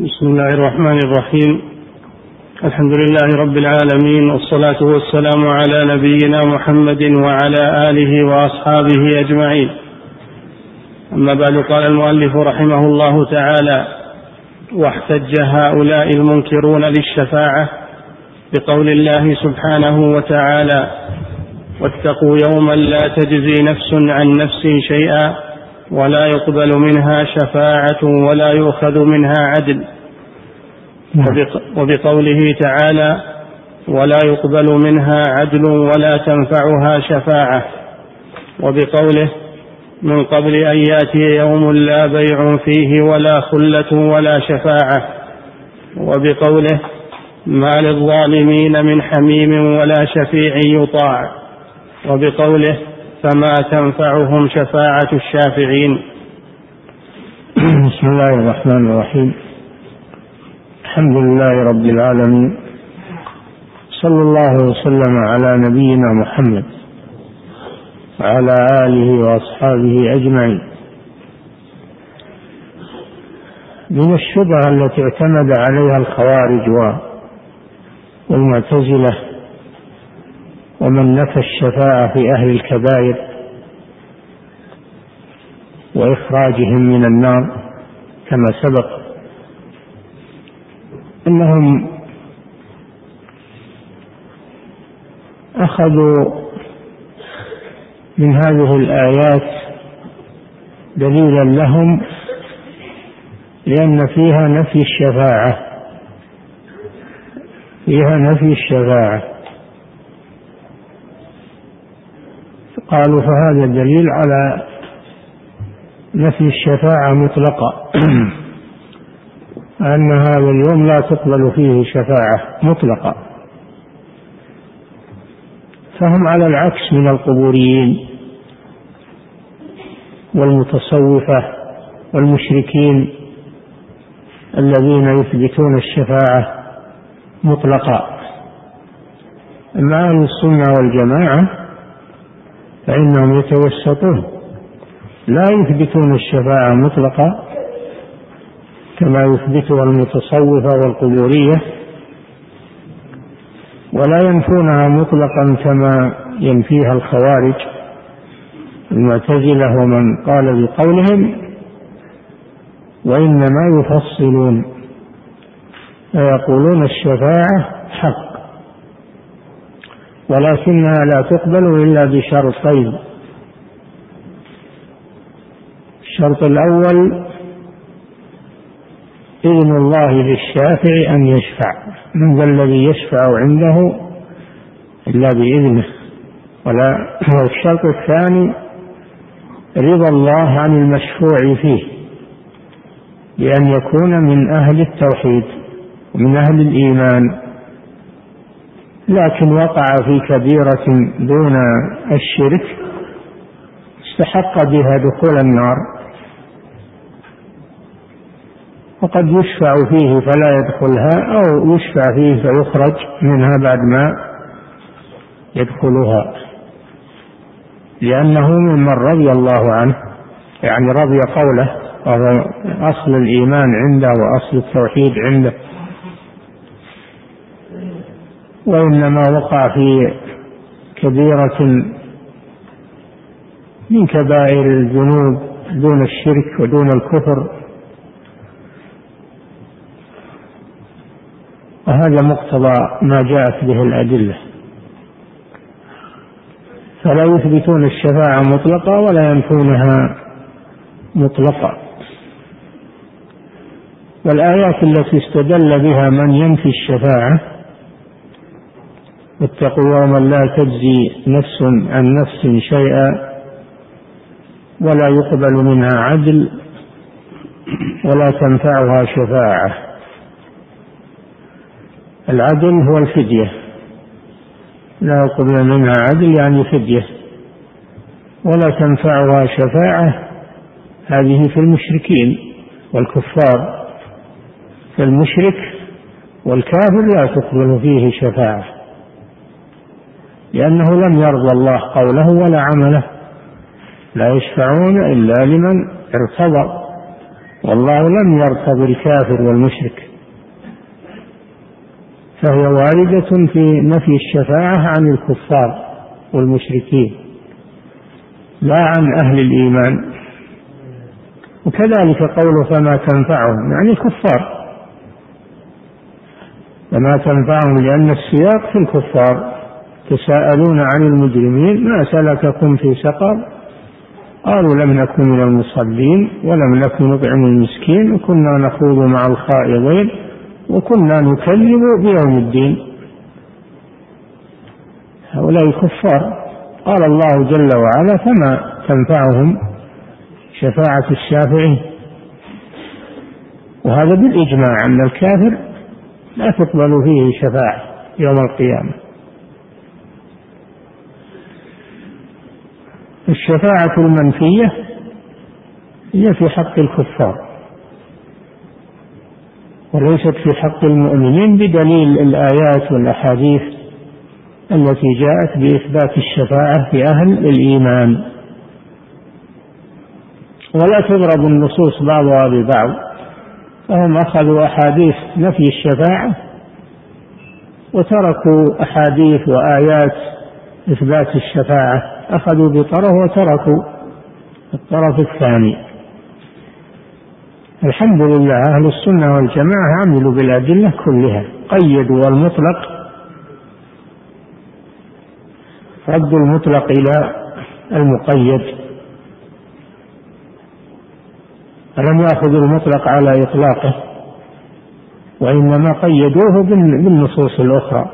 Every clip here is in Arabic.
بسم الله الرحمن الرحيم. الحمد لله رب العالمين والصلاة والسلام على نبينا محمد وعلى آله وأصحابه أجمعين. أما بعد قال المؤلف رحمه الله تعالى واحتج هؤلاء المنكرون للشفاعة بقول الله سبحانه وتعالى واتقوا يوما لا تجزي نفس عن نفس شيئا ولا يقبل منها شفاعة ولا يؤخذ منها عدل. وبقوله تعالى ولا يقبل منها عدل ولا تنفعها شفاعة. وبقوله من قبل أن يأتي يوم لا بيع فيه ولا خلة ولا شفاعة. وبقوله ما للظالمين من حميم ولا شفيع يطاع. وبقوله فما تنفعهم شفاعة الشافعين. بسم الله الرحمن الرحيم. الحمد لله رب العالمين. صلى الله وسلم على نبينا محمد وعلى آله وأصحابه أجمعين. من الشبهة التي اعتمد عليها الخوارج والمعتزلة ومن نفى الشفاعة في أهل الكبائر وإخراجهم من النار كما سبق أنهم أخذوا من هذه الآيات دليلا لهم لأن فيها نفي الشفاعة فيها نفي الشفاعة. قالوا فهذا دليل على نفي الشفاعة مطلقة أن هذا اليوم لا تقبل فيه شفاعة مطلقة. فهم على العكس من القبوريين والمتصوفة والمشركين الذين يثبتون الشفاعة مطلقة. أما أهل السنة والجماعة فإنهم يتوسطون. لا يثبتون الشفاعة مطلقة كما يثبتها المتصوفة والقبورية ولا ينفونها مطلقا كما ينفيها الخوارج المعتزلة ومن قال بقولهم وإنما يفصلون فيقولون الشفاعة حق ولكنها لا تقبل إلا بشرطين الشرط الأول إذن الله للشافع أن يشفع. من ذا الذي يشفع عنده إلا بإذنه. ولا والشرط الثاني رضا الله عن المشفوع فيه بأن يكون من أهل التوحيد ومن أهل الإيمان. لكن وقع في كبيرة دون الشرك استحق بها دخول النار. وقد يشفع فيه فلا يدخلها أو يشفع فيه فيخرج منها بعد ما يدخلها. لأنه ممن رضي الله عنه يعني رضي قوله وهو أصل الإيمان عنده وأصل التوحيد عنده وإنما وقع في كبيرة من كبائر الذنوب دون الشرك ودون الكفر وهذا مقتضى ما جاءت به الأدلة. فلا يثبتون الشفاعة مطلقة ولا ينفونها مطلقة. والآيات التي استدل بها من ينفي الشفاعة واتقوا يوما لا تجزي نفس عن نفس شيئا ولا يقبل منها عدل ولا تنفعها شفاعة. العدل هو الفدية. لا يقبل منها عدل يعني فدية. ولا تنفعها شفاعة هذه في المشركين والكفار. فالمشرك والكافر لا تقبل فيه شفاعة لأنه لم يرضى الله قوله ولا عمله. لا يشفعون إلا لمن ارتضى. والله لم يرتض الكافر والمشرك. فهي واردة في نفي الشفاعة عن الكفار والمشركين لا عن أهل الإيمان. وكذلك قوله فما تنفعهم يعني الكفار. فما تنفعهم لأن السياق في الكفار. تساءلون عن المجرمين ما سلككم في سقر؟ قالوا لم نكن من المصلين ولم نكن نطعم المسكين وكنا نخوض مع الخائضين. وكنا نكذب بيوم الدين. هؤلاء كفار قال الله جل وعلا فما تنفعهم شفاعة الشافعين. وهذا بالإجماع أن الكافر لا تقبل فيه شفاعة يوم القيامة. الشفاعة المنفية هي في حق الكفار. وليست في حق المؤمنين بدليل الآيات والأحاديث التي جاءت بإثبات الشفاعة في أهل الإيمان. ولا تضرب النصوص بعضها ببعض فهم أخذوا أحاديث نفي الشفاعة وتركوا أحاديث وآيات إثبات الشفاعة أخذوا بطرف وتركوا الطرف الثاني. الحمد لله أهل السنة والجماعة عملوا بالأدلة كلها قيدوا المطلق ردوا المطلق إلى المقيد. فلم يأخذوا المطلق على إطلاقه؟ وإنما قيدوه بالنصوص الأخرى.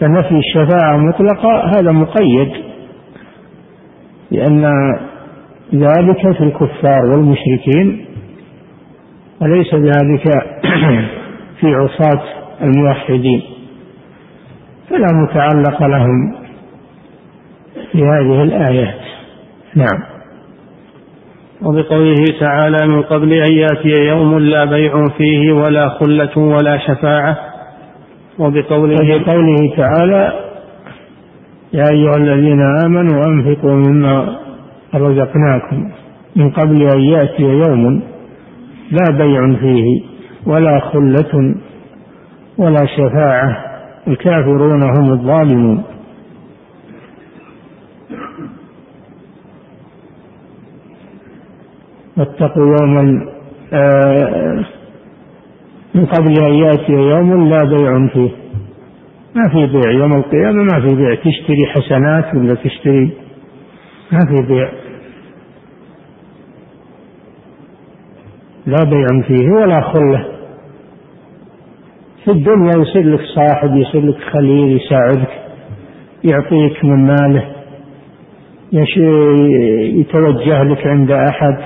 فنفي الشفاعة مطلقة هذا مقيد. لأن ذلك في الكفار والمشركين وليس ذلك في عصاة الموحدين. فلا متعلق لهم في هذه الآيات. نعم. وبقوله تعالى من قبل أن يأتي يوم لا بيع فيه ولا خلة ولا شفاعة. وبقوله وبقوله تعالى يا أيها الذين آمنوا أنفقوا مما رزقناكم من قبل أن يأتي يوم لا بيع فيه ولا خلة ولا شفاعة. الكافرون هم الظالمون. واتقوا يوما آه، من قبل أن يأتي يوم لا بيع فيه. ما في بيع يوم القيامة ما في بيع. تشتري حسنات ولا تشتري؟ ما في بيع. لا بيع فيه ولا خلة. في الدنيا يصير لك صاحب يصير لك خليل يساعدك يعطيك من ماله. يتوجه لك عند أحد.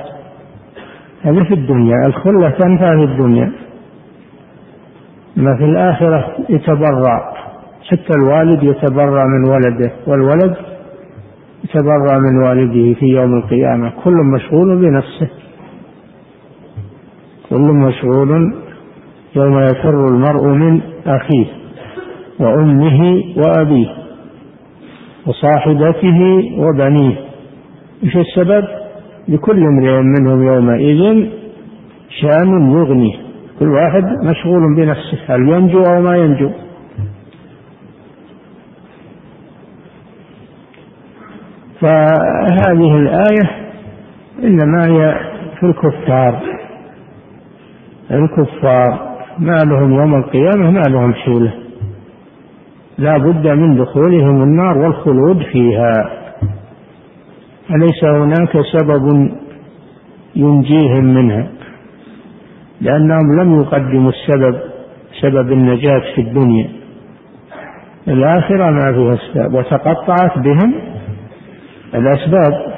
هذا في الدنيا الخلة تنفع في الدنيا. ما في الآخرة يتبرع حتى الوالد يتبرع من ولده والولد يتبرع من والده في يوم القيامة. كل مشغول بنفسه. كل مشغول يوم يفر المرء من أخيه وأمه وأبيه وصاحبته وبنيه. إيش السبب؟ لكل امرئ منهم يومئذ شأن يغنيه كل واحد مشغول بنفسه هل ينجو أو ما ينجو؟ فهذه الآية إنما هي في الكفار. الكفار ما لهم يوم القيامة ما لهم حيلة. لا بد من دخولهم النار والخلود فيها. أليس هناك سبب ينجيهم منها؟ لأنهم لم يقدموا السبب سبب النجاة في الدنيا. الآخرة ما فيها أسباب وتقطعت بهم الأسباب.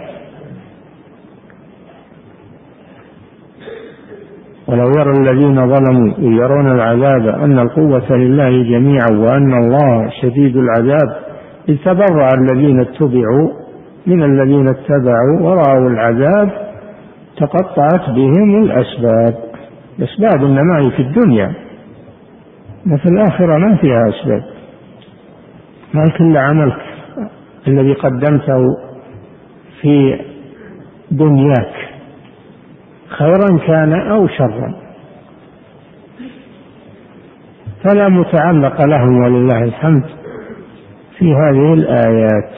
ولو يرى الذين ظلموا يرون العذاب أن القوة لله جميعا وأن الله شديد العذاب إذ تبرأ الذين اتبعوا من الذين اتبعوا ورأوا العذاب تقطعت بهم الأسباب. الأسباب إنما هي في الدنيا وفي الآخرة ما فيها أسباب. ما كل عملك الذي قدمته في دنياك. خيرا كان أو شرا. فلا متعلق لهم ولله الحمد في هذه الآيات.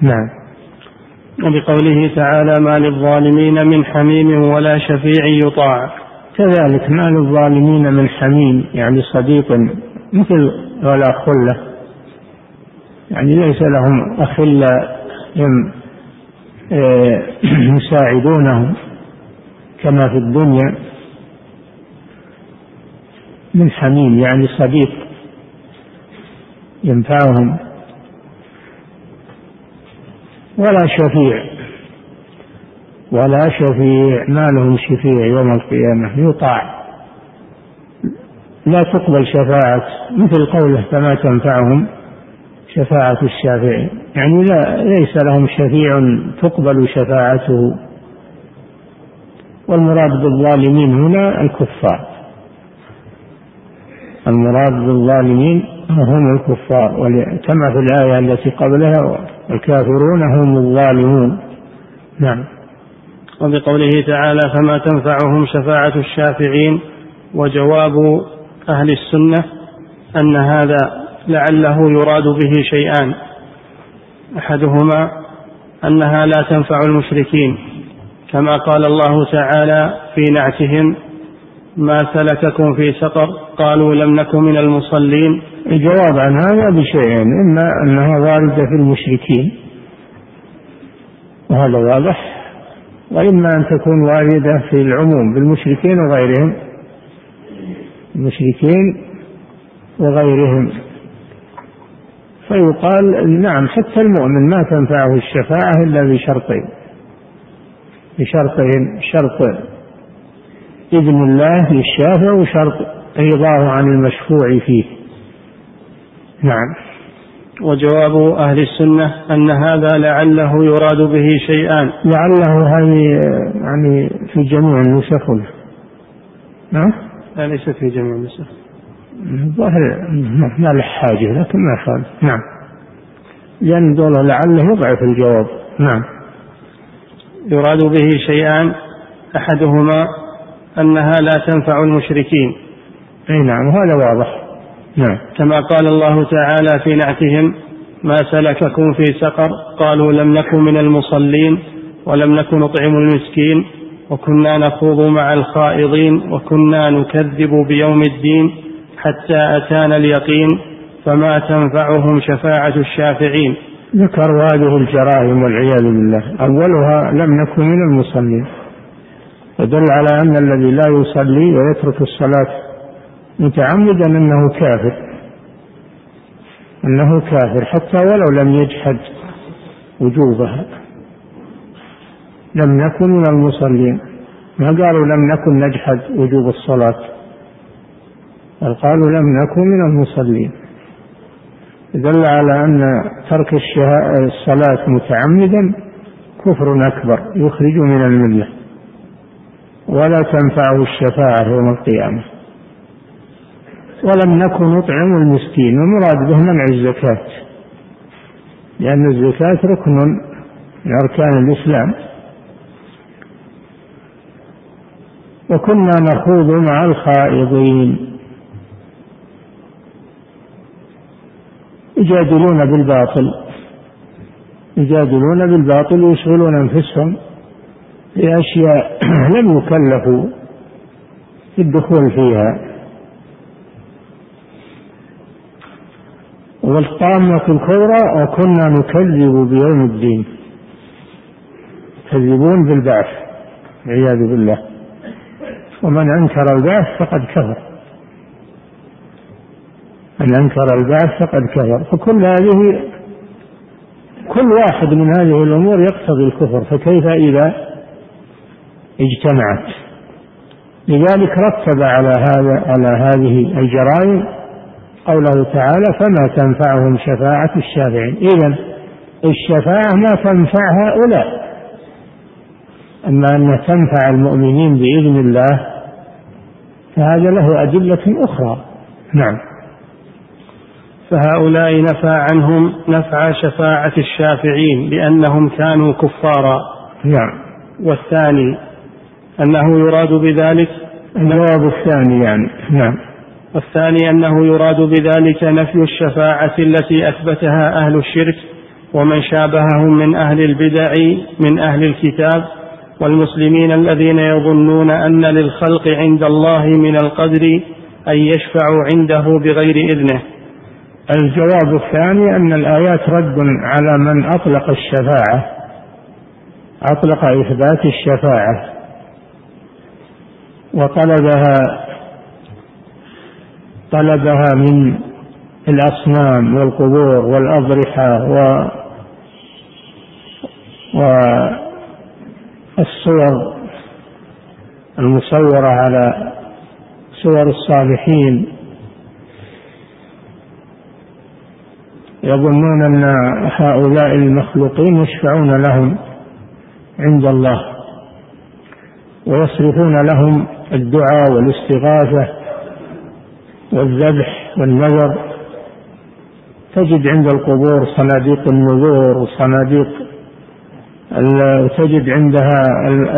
نعم. وبقوله تعالى ما للظالمين من حميم ولا شفيع يطاع. كذلك ما للظالمين من حميم. يعني صديق مثل ولا خلة. يعني ليس لهم أخلاء يساعدونهم كما في الدنيا من حميم يعني صديق ينفعهم ولا شفيع ولا شفيع ما لهم شفيع يوم القيامة يطاع. لا تقبل شفاعة مثل قوله فما تنفعهم. شفاعة الشافعين يعني لا ليس لهم شفيع تقبل شفاعته. والمراد بالظالمين هنا الكفار. المراد بالظالمين هم الكفار. كما في الآية التي قبلها الكافرون هم الظالمون. نعم. وبقوله تعالى فما تنفعهم شفاعة الشافعين وجواب أهل السنة أن هذا لعله يراد به شيئان. أحدهما أنها لا تنفع المشركين كما قال الله تعالى في نعتهم ما سلككم في سقر قالوا لم نكن من المصلين. الجواب عن هذا بشيئين إما أنها واردة في المشركين وهذا واضح وإما أن تكون واردة في العموم بالمشركين وغيرهم المشركين وغيرهم. فيقال نعم حتى المؤمن ما تنفعه الشفاعة إلا بشرطين. بشرطين شرط إذن الله للشافع وشرط رضاه عن المشفوع فيه. نعم. وجواب أهل السنة أن هذا لعله يراد به شيئان. لعله هذه يعني في جميع النسخ. نعم. لا ليست في جميع النسخ. الظاهر ما له حاجة لكن ما يخالف. نعم. لأن دول لعله يضعف الجواب. نعم. يراد به شيئان أحدهما أنها لا تنفع المشركين. أي نعم وهذا واضح. نعم. كما قال الله تعالى في نعتهم ما سلككم في سقر قالوا لم نكن من المصلين ولم نكن نطعم المسكين وكنا نخوض مع الخائضين وكنا نكذب بيوم الدين حتى أتانا اليقين فما تنفعهم شفاعة الشافعين. ذكر هذه الجرائم والعياذ بالله. أولها لم نكن من المصلين. ودل على أن الذي لا يصلي ويترك الصلاة متعمدا أنه كافر. أنه كافر حتى ولو لم يجحد وجوبها. لم نكن من المصلين. ما قالوا لم نكن نجحد وجوب الصلاة. بل قالوا لم نكن من المصلين. دل على أن ترك الصلاة متعمدا كفر أكبر يخرج من الملة. ولا تنفعه الشفاعة يوم القيامة. ولم نكن نطعم المسكين. والمراد به منع الزكاة. لأن الزكاة ركن من أركان الإسلام. وكنا نخوض مع الخائضين. يجادلون بالباطل. يجادلون بالباطل ويشغلون أنفسهم بأشياء لم يكلفوا الدخول فيها. والطامة الكبرى وكنا نكذب بيوم الدين. يكذبون بالبعث والعياذ بالله. ومن أنكر البعث فقد كفر. من أنكر البعث فقد كفر. فكل هذه كل واحد من هذه الأمور يقتضي الكفر. فكيف إذا اجتمعت؟ لذلك رتب على هذا على هذه الجرائم قوله تعالى فما تنفعهم شفاعة الشافعين. إذا الشفاعة ما تنفع هؤلاء أما أن تنفع المؤمنين بإذن الله فهذا له أدلة أخرى. نعم. فهؤلاء نفى عنهم نفع شفاعة الشافعين لأنهم كانوا كفارا. نعم. والثاني أنه يراد بذلك الجواب الثاني يعني. نعم. والثاني أنه يراد بذلك نفي الشفاعة التي أثبتها أهل الشرك ومن شابههم من أهل البدع من أهل الكتاب والمسلمين الذين يظنون أن للخلق عند الله من القدر أن يشفعوا عنده بغير إذنه. الجواب الثاني أن الآيات رد على من أطلق الشفاعة أطلق إثبات الشفاعة. وطلبها طلبها من الأصنام والقبور والأضرحة و والصور المصورة على صور الصالحين. يظنون أن هؤلاء المخلوقين يشفعون لهم عند الله ويصرفون لهم الدعاء والاستغاثة والذبح والنذر. تجد عند القبور صناديق النذور وصناديق تجد عندها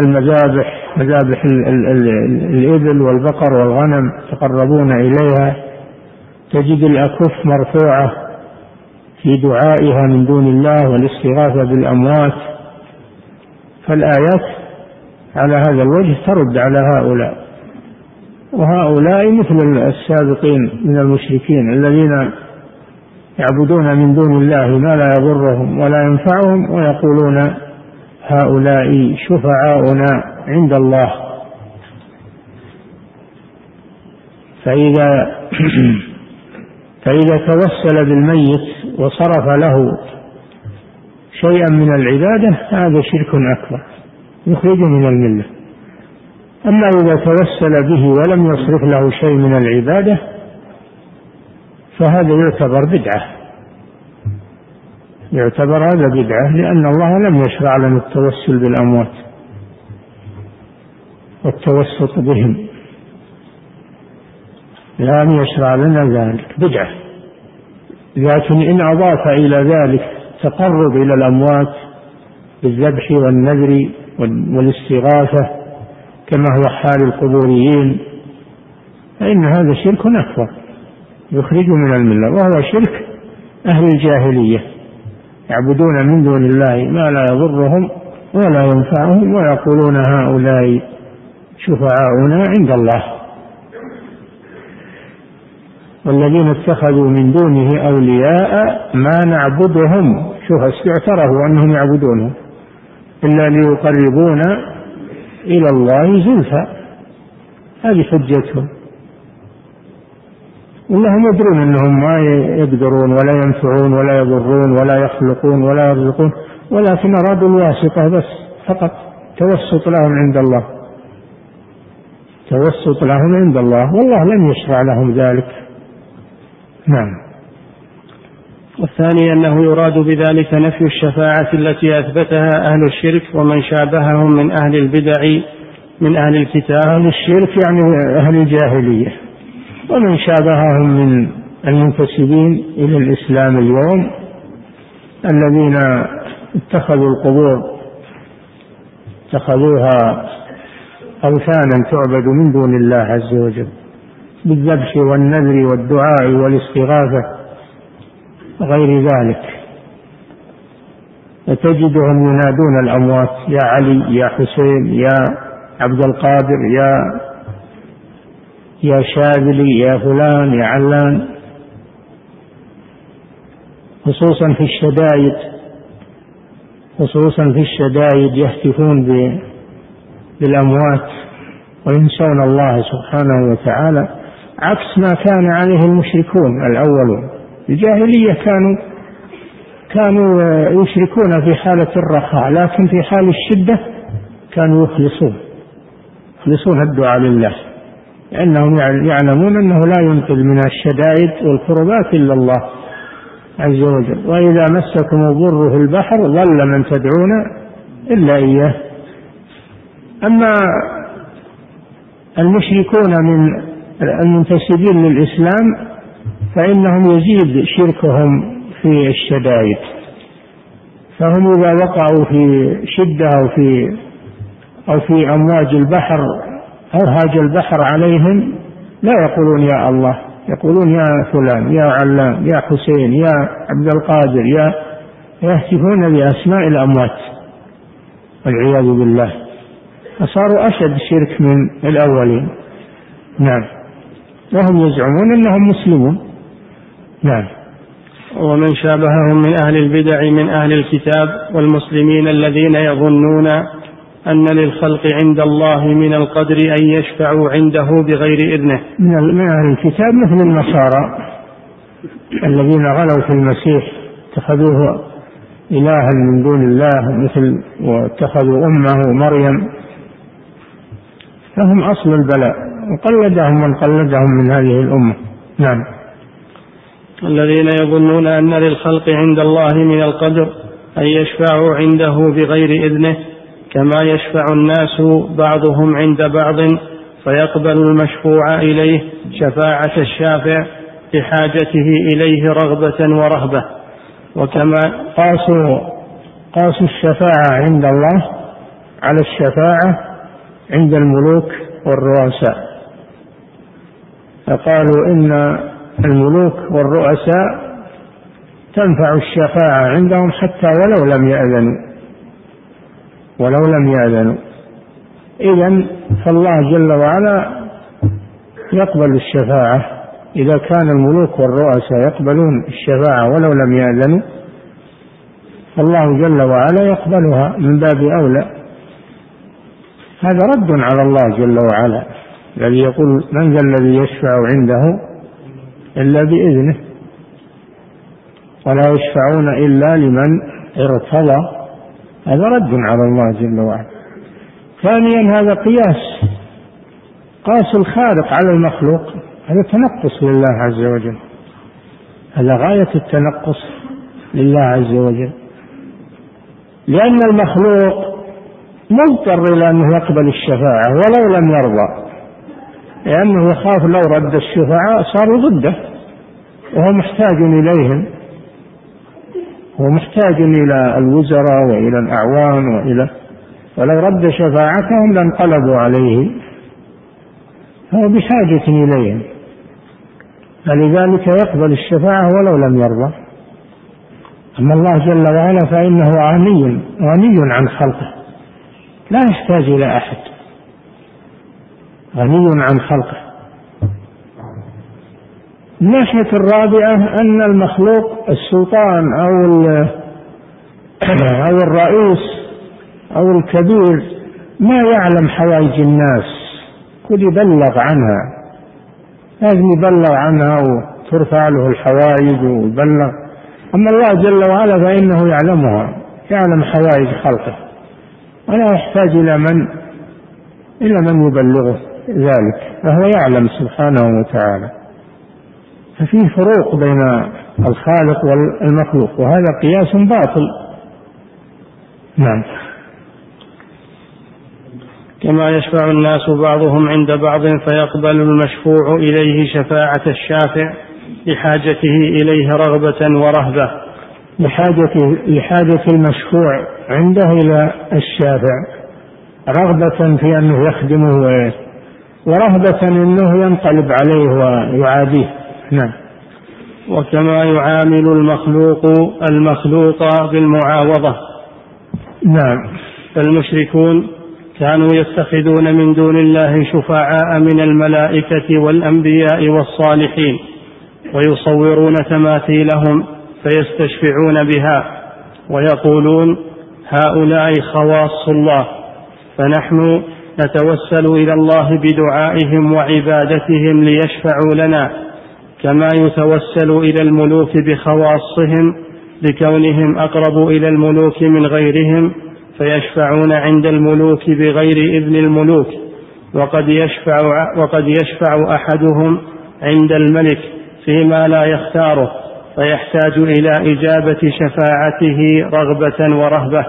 المذابح مذابح الإبل والبقر والغنم يتقربون إليها. تجد الأكف مرفوعة. في دعائها من دون الله والاستغاثة بالأموات. فالآيات على هذا الوجه ترد على هؤلاء. وهؤلاء مثل السابقين من المشركين الذين يعبدون من دون الله ما لا يضرهم ولا ينفعهم ويقولون هؤلاء شفعاؤنا عند الله. فإذا فإذا توسل بالميت وصرف له شيئا من العبادة هذا شرك أكبر يخرج من الملة. أما إذا توسل به ولم يصرف له شيء من العبادة فهذا يعتبر بدعة. يعتبر هذا بدعة لأن الله لم يشرع لنا التوسل بالأموات والتوسط بهم. لم يشرع لنا ذلك بدعة. لكن إن أضاف إلى ذلك تقرب إلى الأموات بالذبح والنذر والاستغاثة كما هو حال القبوريين فإن هذا شرك أكبر يخرج من الملة وهو شرك أهل الجاهلية يعبدون من دون الله ما لا يضرهم ولا ينفعهم ويقولون هؤلاء شفعاؤنا عند الله. والذين اتخذوا من دونه أولياء ما نعبدهم. شوف اعترفوا أنهم يعبدونهم إلا ليقربونا إلى الله زلفى. هذه حجتهم. انهم يدرون أنهم ما يقدرون ولا ينفعون ولا يضرون ولا يخلقون ولا يرزقون ولكن أرادوا الواسطة بس فقط. توسط لهم عند الله. توسط لهم عند الله. والله لم يشرع لهم ذلك. نعم. والثاني أنه يراد بذلك نفي الشفاعة التي أثبتها أهل الشرك ومن شابههم من أهل البدع من أهل الكتاب. أهل الشرك يعني أهل الجاهلية. ومن شابههم من المنتسبين إلى الإسلام اليوم الذين اتخذوا القبور اتخذوها أوثانا تعبد من دون الله عز وجل. بالذبح والنذر والدعاء والاستغاثة وغير ذلك. فتجدهم ينادون الأموات يا علي يا حسين يا عبد القادر يا يا شاذلي يا فلان يا علان. خصوصا في الشدائد خصوصا في الشدائد يهتفون بالأموات وينسون الله سبحانه وتعالى. عكس ما كان عليه المشركون الأولون. الجاهلية كانوا كانوا يشركون في حالة الرخاء لكن في حال الشدة كانوا يخلصون. يخلصون الدعاء لله. لأنهم يعلمون أنه لا ينقذ من الشدائد والكربات إلا الله عز وجل. وإذا مسكم الضر في البحر ضل من تدعون إلا إياه. أما المشركون من المنتسبين للإسلام فإنهم يزيد شركهم في الشدائد. فهم إذا وقعوا في شدة أو في أو في أمواج البحر أو هاج البحر عليهم لا يقولون يا الله يقولون يا فلان يا علام يا حسين يا عبد القادر يا يهتفون بأسماء الأموات. والعياذ بالله. فصاروا أشد شرك من الأولين. نعم. وهم يزعمون أنهم مسلمون. نعم. ومن شابههم من أهل البدع من أهل الكتاب والمسلمين الذين يظنون أن للخلق عند الله من القدر أن يشفعوا عنده بغير إذنه. من أهل الكتاب مثل النصارى الذين غلوا في المسيح اتخذوه إلها من دون الله مثل واتخذوا أمه مريم. فهم أصل البلاء. وقلدهم من قلدهم من هذه الأمة. نعم. الذين يظنون أن للخلق عند الله من القدر أن يشفعوا عنده بغير إذنه كما يشفع الناس بعضهم عند بعض فيقبل المشفوع إليه شفاعة الشافع لحاجته إليه رغبة ورهبة. وكما قاسوا قاسوا الشفاعة عند الله على الشفاعة عند الملوك والرؤساء. فقالوا إن الملوك والرؤساء تنفع الشفاعة عندهم حتى ولو لم يأذنوا. ولو لم يأذنوا. إذا فالله جل وعلا يقبل الشفاعة. إذا كان الملوك والرؤساء يقبلون الشفاعة ولو لم يأذنوا فالله جل وعلا يقبلها من باب أولى. هذا رد على الله جل وعلا. الذي يقول من ذا الذي يشفع عنده إلا بإذنه. ولا يشفعون إلا لمن ارتضى. هذا رد على الله جل وعلا. ثانيا هذا قياس. قاس الخالق على المخلوق. هذا تنقص لله عز وجل. هذا غاية التنقص لله عز وجل. لأن المخلوق مضطر إلى أنه يقبل الشفاعة ولو لم يرضى. لأنه يخاف لو رد الشفعاء صاروا ضده وهو محتاج إليهم. هو محتاج إلى الوزراء وإلى الأعوان وإلى ولو رد شفاعتهم لانقلبوا عليه فهو بحاجة إليهم. فلذلك يقبل الشفاعة ولو لم يرضى. أما الله جل وعلا فإنه غني غني عن خلقه. لا يحتاج إلى أحد. غني عن خلقه. الناحية الرابعة أن المخلوق السلطان أو أو الرئيس أو الكبير ما يعلم حوائج الناس. كل يبلغ عنها. لازم يبلغ عنها وترفع له الحوائج ويبلغ. أما الله جل وعلا فإنه يعلمها يعلم حوائج خلقه. ولا يحتاج إلى من إلى من يبلغه. ذلك فهو يعلم سبحانه وتعالى. ففيه فروق بين الخالق والمخلوق وهذا قياس باطل. نعم. كما يشفع الناس بعضهم عند بعض فيقبل المشفوع إليه شفاعة الشافع لحاجته إليه رغبة ورهبة. لحاجة لحاجة المشفوع عنده إلى الشافع رغبة في أنه يخدمه ورهبة أنه ينقلب عليه ويعاديه. نعم. وكما يعامل المخلوق المخلوق بالمعاوضة. نعم. فالمشركون كانوا يتخذون من دون الله شفعاء من الملائكة والأنبياء والصالحين ويصورون تماثيلهم فيستشفعون بها ويقولون هؤلاء خواص الله فنحن نتوسل إلى الله بدعائهم وعبادتهم ليشفعوا لنا كما يتوسل إلى الملوك بخواصهم لكونهم أقرب إلى الملوك من غيرهم فيشفعون عند الملوك بغير إذن الملوك وقد يشفع وقد يشفع أحدهم عند الملك فيما لا يختاره فيحتاج إلى إجابة شفاعته رغبة ورهبة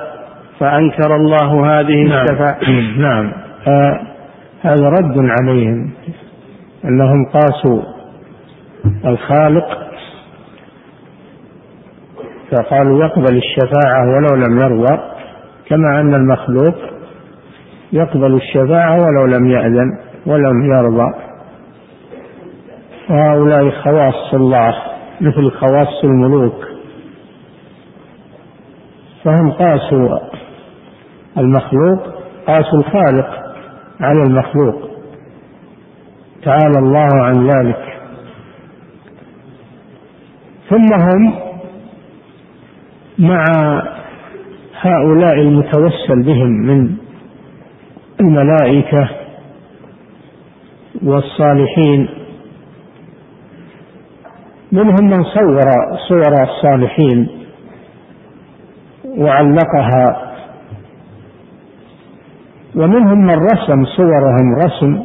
فأنكر الله هذه نعم. الشفاعة نعم آه هذا رد عليهم أنهم قاسوا الخالق فقالوا يقبل الشفاعة ولو لم يرضى كما أن المخلوق يقبل الشفاعة ولو لم يأذن ولم يرضى. وهؤلاء خواص الله مثل خواص الملوك. فهم قاسوا المخلوق قاسوا الخالق. على المخلوق. تعالى الله عن ذلك. ثم هم مع هؤلاء المتوسل بهم من الملائكة والصالحين. منهم من صور صور الصالحين وعلقها ومنهم من رسم صورهم رسم.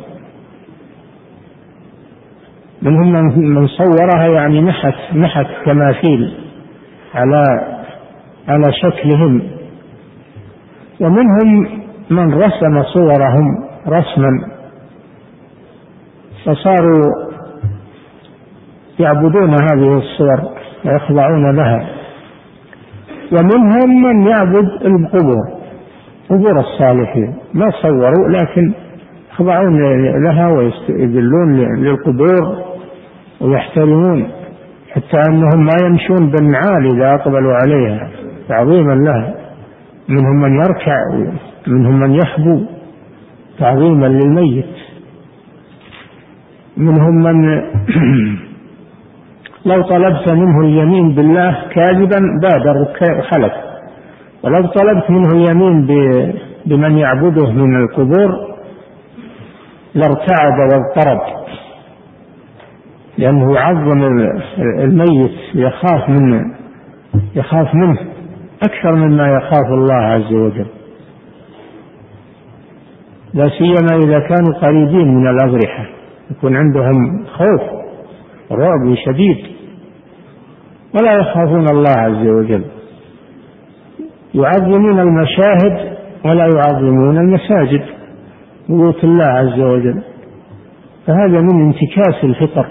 منهم من صورها يعني نحت نحت تماثيل على على شكلهم. ومنهم من رسم صورهم رسما. فصاروا يعبدون هذه الصور ويخضعون لها. ومنهم من يعبد القبور. قبور الصالحين. ما صوروا لكن يخضعون لها ويذلون للقبور ويحترمون حتى أنهم ما يمشون بالنعال إذا أقبلوا عليها. تعظيما لها. منهم من يركع منهم من يحبو. تعظيما للميت. منهم من لو طلبت منه اليمين بالله كاذبا بادر وحلف ولو طلبت منه اليمين بمن يعبده من القبور لارتعد واضطرب. لأنه يعظم الميت يخاف منه يخاف منه أكثر مما يخاف الله عز وجل. لا سيما إذا كانوا قريبين من الأضرحة يكون عندهم خوف رعب شديد. ولا يخافون الله عز وجل. يعظمون المشاهد ولا يعظمون المساجد بيوت الله عز وجل. فهذا من انتكاس الفطر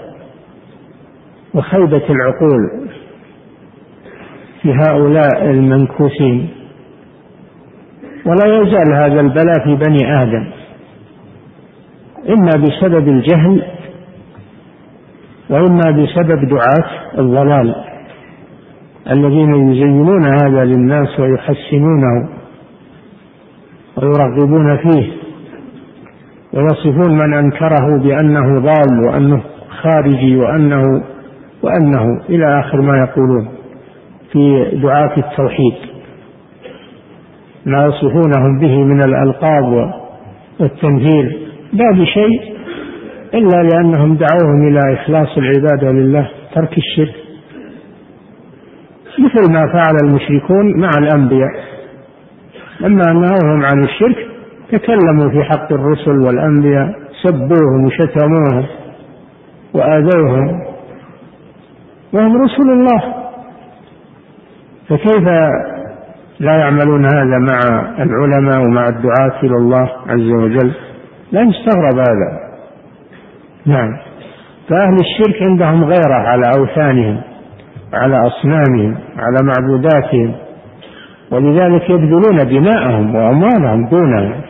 وخيبة العقول في هؤلاء المنكوسين. ولا يزال هذا البلاء في بني آدم إما بسبب الجهل وإما بسبب دعاة الضلال. الذين يزينون هذا للناس ويحسنونه ويرغبون فيه ويصفون من أنكره بأنه ضال وأنه خارجي وأنه وأنه إلى آخر ما يقولون في دعاة التوحيد. ما يصفونهم به من الألقاب والتنزيل. لا بشيء إلا لأنهم دعوهم إلى إخلاص العبادة لله ترك الشرك. مثل ما فعل المشركون مع الأنبياء. لما نهوهم عن الشرك تكلموا في حق الرسل والأنبياء سبوهم وشتموهم وآذوهم. وهم رسل الله. فكيف لا يعملون هذا مع العلماء ومع الدعاة إلى الله عز وجل؟ لا يستغرب هذا. نعم. فأهل الشرك عندهم غيرة على أوثانهم. على أصنامهم على معبوداتهم ولذلك يبذلون دماءهم وأموالهم دونها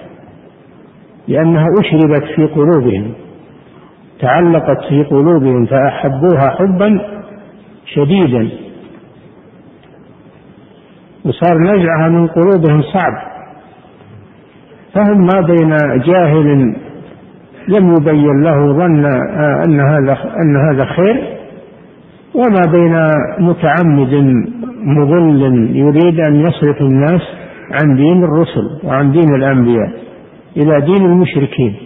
لأنها أشربت في قلوبهم تعلقت في قلوبهم فأحبوها حبا شديدا. وصار نزعها من قلوبهم صعب. فهم ما بين جاهل لم يبين له ظن أن هذا أن هذا خير. وما بين متعمد مضل يريد أن يصرف الناس عن دين الرسل وعن دين الأنبياء إلى دين المشركين.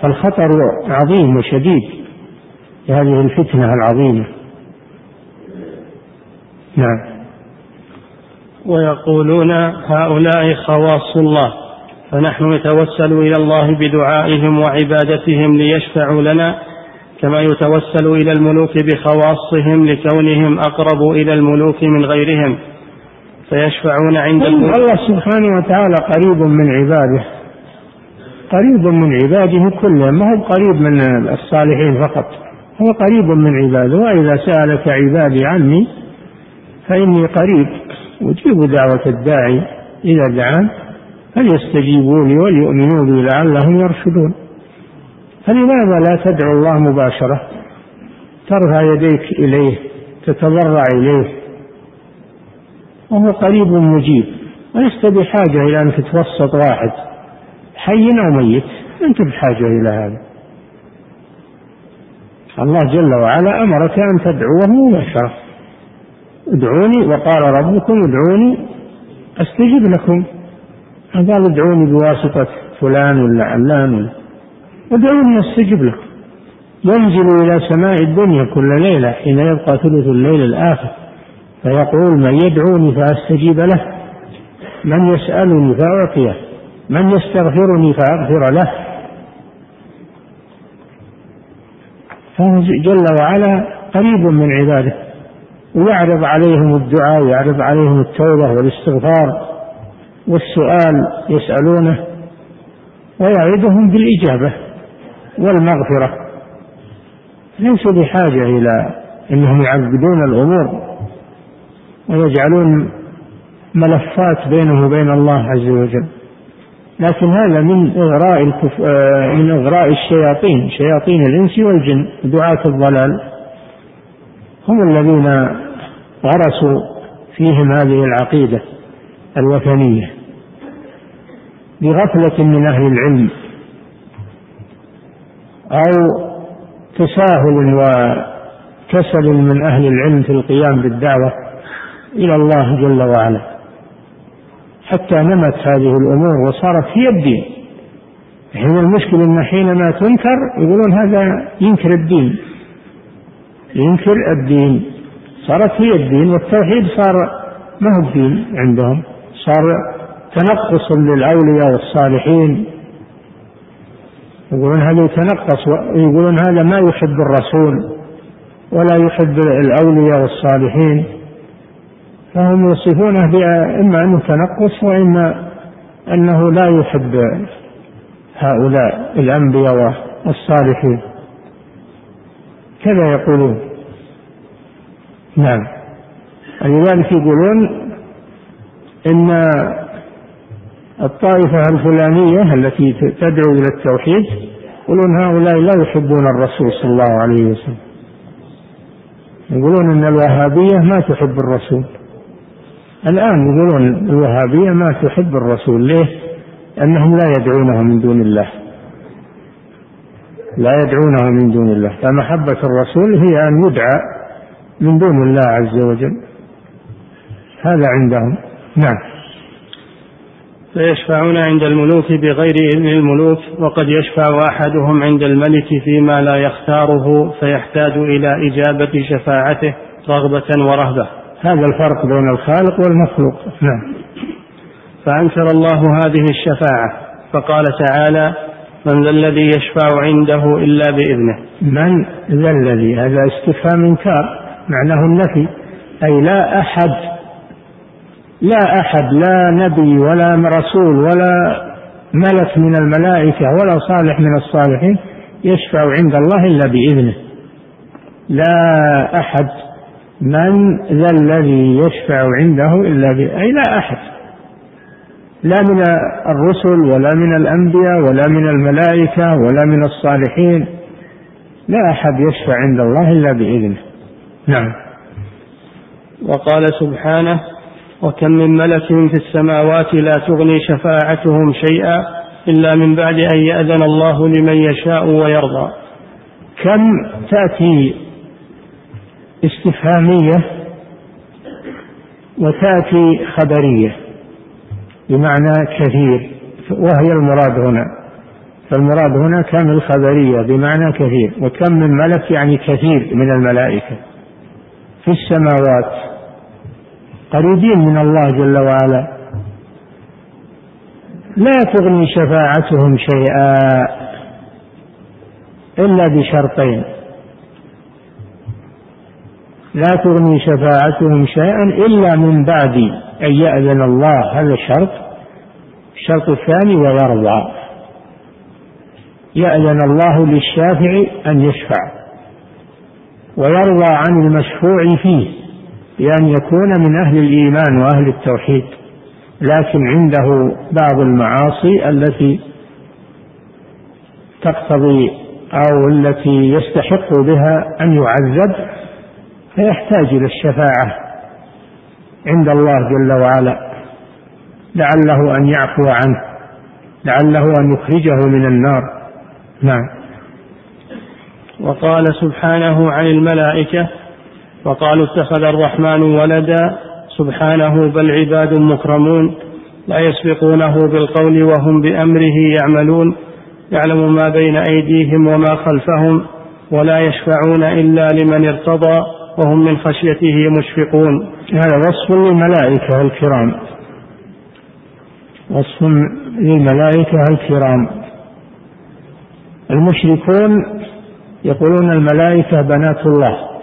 فالخطر عظيم وشديد لهذه الفتنة العظيمة. نعم. ويقولون هؤلاء خواص الله فنحن نتوسل إلى الله بدعائهم وعبادتهم ليشفعوا لنا كما يتوسل إلى الملوك بخواصهم لكونهم أقرب إلى الملوك من غيرهم فيشفعون عند الملوك الله سبحانه وتعالى قريب من عباده. قريب من عباده كلهم ما هو قريب من الصالحين فقط هو قريب من عباده. وإذا سألك عبادي عني فإني قريب. أجيب دعوة الداعي إذا دعان فليستجيبوا لي وليؤمنوا بي لعلهم يرشدون. فلماذا لا تدعو الله مباشرة؟ ترفع يديك إليه تتضرع إليه. وهو قريب مجيب. ولست بحاجة إلى أن تتوسط واحد. حي أو ميت أنت بحاجة إلى هذا. الله جل وعلا أمرك أن تدعوه مباشرة. ادعوني وقال ربكم ادعوني أستجب لكم. قال ادعوني بواسطة فلان ولا علان. ادعوني أستجب لكم. ينزل إلى سماء الدنيا كل ليلة حين يبقى ثلث الليل الآخر. فيقول من يدعوني فأستجيب له. من يسألني فأعطيه. من يستغفرني فأغفر له. فهو جل وعلا قريب من عباده. ويعرض عليهم الدعاء ويعرض عليهم التوبة والاستغفار والسؤال يسألونه. ويعدهم بالإجابة. والمغفرة. ليسوا بحاجة إلى أنهم يعبدون الأمور ويجعلون ملفات بينه وبين الله عز وجل. لكن هذا من إغراء الكف... آه، من إغراء الشياطين شياطين الإنس والجن دعاة الضلال. هم الذين غرسوا فيهم هذه العقيدة الوثنية بغفلة من أهل العلم. أو تساهل وكسل من أهل العلم في القيام بالدعوة إلى الله جل وعلا. حتى نمت هذه الأمور وصارت هي الدين. حين المشكلة أن حينما تنكر يقولون هذا ينكر الدين. ينكر الدين. صارت هي الدين والتوحيد صار ما هو الدين عندهم. صار تنقص للأولياء والصالحين. يقولون هذا يتنقص ويقولون هذا ما يحب الرسول ولا يحب الأولياء والصالحين. فهم يصفونه إما أنه تنقص وإما أنه لا يحب هؤلاء الأنبياء والصالحين. كذا يقولون. نعم. ولذلك يقولون إن الطائفة الفلانية التي تدعو إلى التوحيد يقولون هؤلاء لا يحبون الرسول صلى الله عليه وسلم. يقولون أن الوهابية ما تحب الرسول. الآن يقولون الوهابية ما تحب الرسول. ليه؟ لأنهم لا يدعونه من دون الله. لا يدعونه من دون الله. فمحبة الرسول هي أن يدعى من دون الله عز وجل. هذا عندهم. نعم. فيشفعون عند الملوك بغير إذن الملوك وقد يشفع أحدهم عند الملك فيما لا يختاره فيحتاج إلى إجابة شفاعته رغبة ورهبة. هذا الفرق بين الخالق والمخلوق. نعم. فأنكر الله هذه الشفاعة فقال تعالى من ذا الذي يشفع عنده إلا بإذنه. من ذا الذي؟ هذا استفهام إنكار معناه النفي أي لا أحد لا أحد لا نبي ولا رسول ولا ملك من الملائكة ولا صالح من الصالحين يشفع عند الله إلا بإذنه. لا أحد من ذا الذي يشفع عنده إلا بإذنه. أي لا أحد. لا من الرسل ولا من الأنبياء ولا من الملائكة ولا من الصالحين. لا أحد يشفع عند الله إلا بإذنه. نعم. وقال سبحانه وكم من ملك في السماوات لا تغني شفاعتهم شيئا إلا من بعد أن يأذن الله لمن يشاء ويرضى. كم تأتي استفهامية وتأتي خبرية بمعنى كثير وهي المراد هنا. فالمراد هنا كم الخبرية بمعنى كثير وكم من ملك يعني كثير من الملائكة. في السماوات قريبين من الله جل وعلا. لا تغني شفاعتهم شيئا إلا بشرطين. لا تغني شفاعتهم شيئا إلا من بعد أن يأذن الله. هذا شرط. الشرط الثاني ويرضى. يأذن الله للشافع أن يشفع. ويرضى عن المشفوع فيه. بأن يكون من أهل الإيمان وأهل التوحيد لكن عنده بعض المعاصي التي تقتضي أو التي يستحق بها أن يعذب فيحتاج إلى الشفاعة عند الله جل وعلا. لعله أن يعفو عنه لعله أن يخرجه من النار. نعم. وقال سبحانه عن الملائكة وقالوا اتخذ الرحمن ولدا سبحانه بل عباد مكرمون لا يسبقونه بالقول وهم بأمره يعملون. يعلم ما بين أيديهم وما خلفهم ولا يشفعون إلا لمن ارتضى وهم من خشيته مشفقون. هذا وصف للملائكة الكرام. وصف للملائكة الكرام. المشركون يقولون الملائكة بنات الله.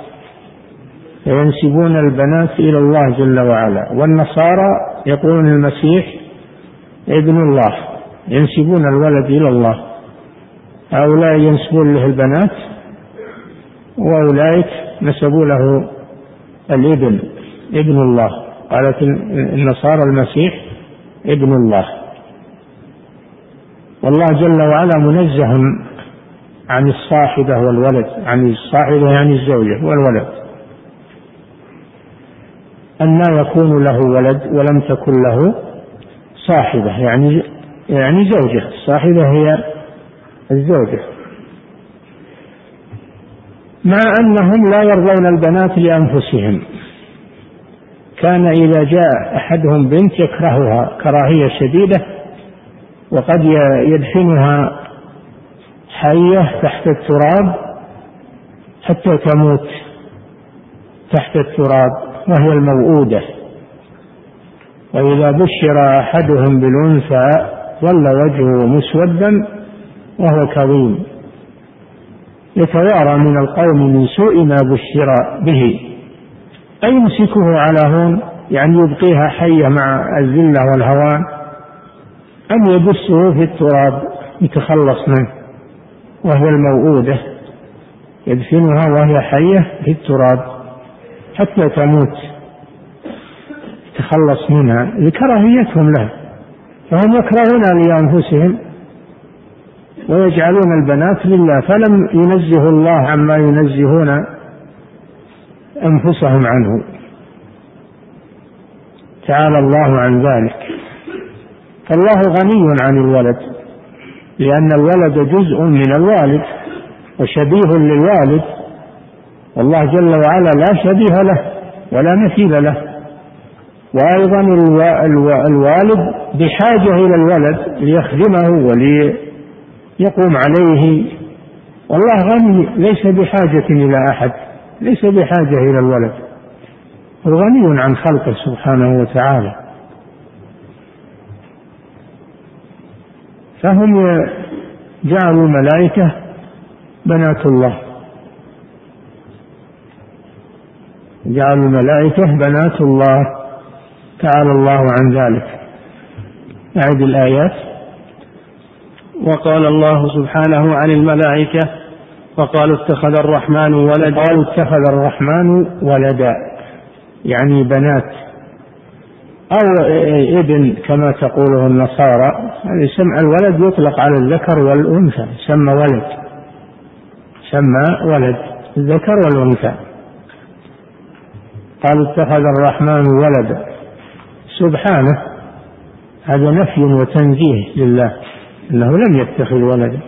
فينسبون البنات إلى الله جل وعلا. والنصارى يقولون المسيح ابن الله ينسبون الولد إلى الله. هؤلاء ينسبون له البنات وأولئك نسبوا له الابن ابن الله. قالت النصارى المسيح ابن الله. والله جل وعلا منزه عن الصاحبة والولد عن الصاحبة يعني الزوجة والولد. أن يكون له ولد ولم تكن له صاحبة يعني يعني زوجة. الصاحبة هي الزوجة. مع أنهم لا يرضون البنات لأنفسهم. كان إذا جاء أحدهم بنت يكرهها كراهية شديدة وقد يدفنها حية تحت التراب حتى تموت. تحت التراب. وهي الموؤودة. وإذا بشر أحدهم بالأنثى ظل وجهه مسودا وهو كظيم. يتوارى من القوم من سوء ما بشر به. أيمسكه على هون؟ يعني يبقيها حية مع الذلة والهوان. أم يدسه في التراب يتخلص منه وهي الموؤودة؟ يدفنها وهي حية في التراب. حتى تموت. يتخلص منها. لكراهيتهم له فهم يكرهون لأنفسهم ويجعلون البنات لله. فلم ينزه الله عما ينزهون أنفسهم عنه. تعالى الله عن ذلك. فالله غني عن الولد لأن الولد جزء من الوالد وشبيه للوالد والله جل وعلا لا شبيه له ولا مثيل له. وأيضا الوالد بحاجة إلى الولد ليخدمه ولي يقوم عليه. والله غني ليس بحاجة إلى أحد ليس بحاجة إلى الولد. هو غني عن خلقه سبحانه وتعالى. فهم جعلوا الملائكة بنات الله. جعلوا الملائكة بنات الله. تعالى الله عن ذلك. أعد الآيات. وقال الله سبحانه عن الملائكة وقالوا اتخذ الرحمن ولدا. قالوا اتخذ الرحمن ولدا. يعني بنات. أو ابن كما تقوله النصارى. يعني سمع الولد يطلق على الذكر والأنثى. سمى ولد. سمى ولد. الذكر والأنثى. قالوا اتخذ الرحمن ولدا سبحانه هذا نفي وتنزيه لله أنه لم يتخذ ولدا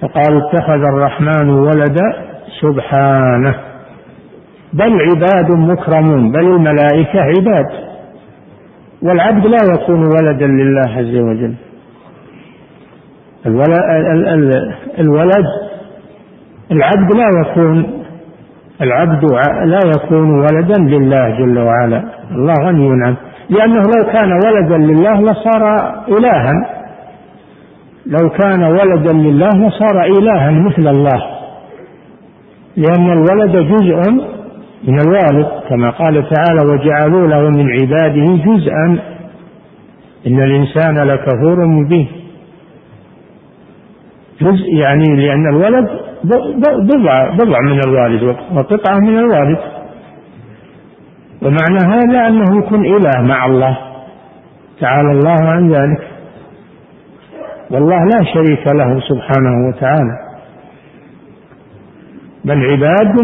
فقالوا اتخذ الرحمن ولدا سبحانه. بل عباد مكرمون بل الملائكة عباد. والعبد لا يكون ولدا لله عز وجل. الولد العبد لا يكون العبد لا يكون ولدا لله جل وعلا. الله غني عنه. لأنه لو كان ولدا لله لصار إلها. لو كان ولدا لله لصار إلها مثل الله. لأن الولد جزء من الوالد كما قال تعالى وجعلوا له من عباده جزءا. إن الإنسان لكفور مبين. جزء يعني لأن الولد بضع بضع من الوالد وقطعة من الوالد ومعنى هذا أنه يكون إله مع الله. تعالى الله عن ذلك. والله لا شريك له سبحانه وتعالى. بل عباد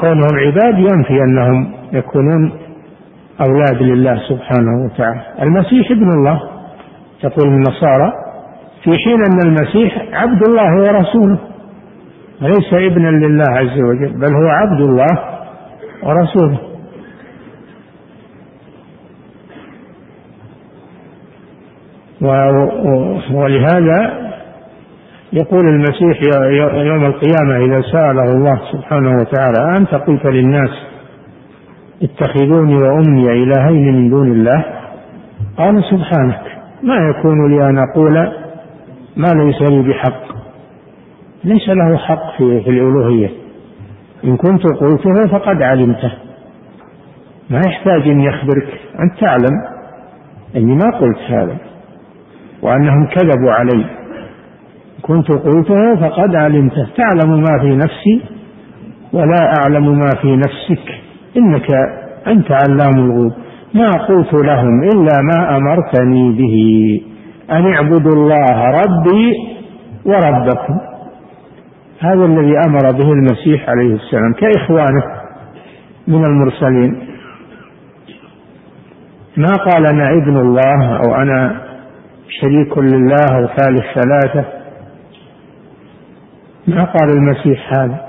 كونهم عباد ينفي أنهم يكونون أولاد لله سبحانه وتعالى. المسيح ابن الله تقول النصارى في حين أن المسيح عبد الله ورسوله. وليس ابنا لله عز وجل بل هو عبد الله ورسوله. ولهذا يقول المسيح يوم القيامة إذا سأله الله سبحانه وتعالى أنت قلت للناس اتخذوني وأمي إلهين من دون الله؟ قال سبحانك ما يكون لي أن أقول ما ليس لي بحق. ليس له حق في, في الألوهية. إن كنت قلته فقد علمته. ما يحتاج أن يخبرك أنت تعلم أني ما قلت هذا وأنهم كذبوا علي. كنت قلته فقد علمته. تعلم ما في نفسي ولا أعلم ما في نفسك. إنك أنت علام الغيوب. ما قلت لهم إلا ما أمرتني به. أن اعبدوا الله ربي وربكم. هذا الذي أمر به المسيح عليه السلام كإخوانه من المرسلين. ما قال أنا ابن الله أو أنا شريك لله أو ثالث ثلاثة. ما قال المسيح هذا؟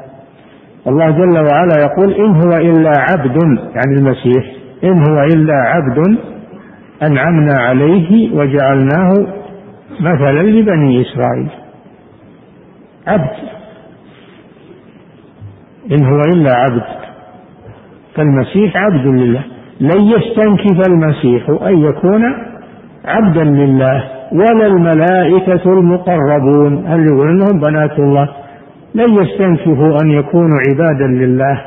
الله جل وعلا يقول إن هو إلا عبد يعني المسيح إن هو إلا عبد أنعمنا عليه وجعلناه مثلا لبني إسرائيل. عبد. إن هو إلا عبد. فالمسيح عبد لله. لن يستنكف المسيح أن يكون عبدا لله. ولا الملائكة المقربون. هل يقول أنهم بنات الله؟ لن يستنكفوا أن يكونوا عبادا لله.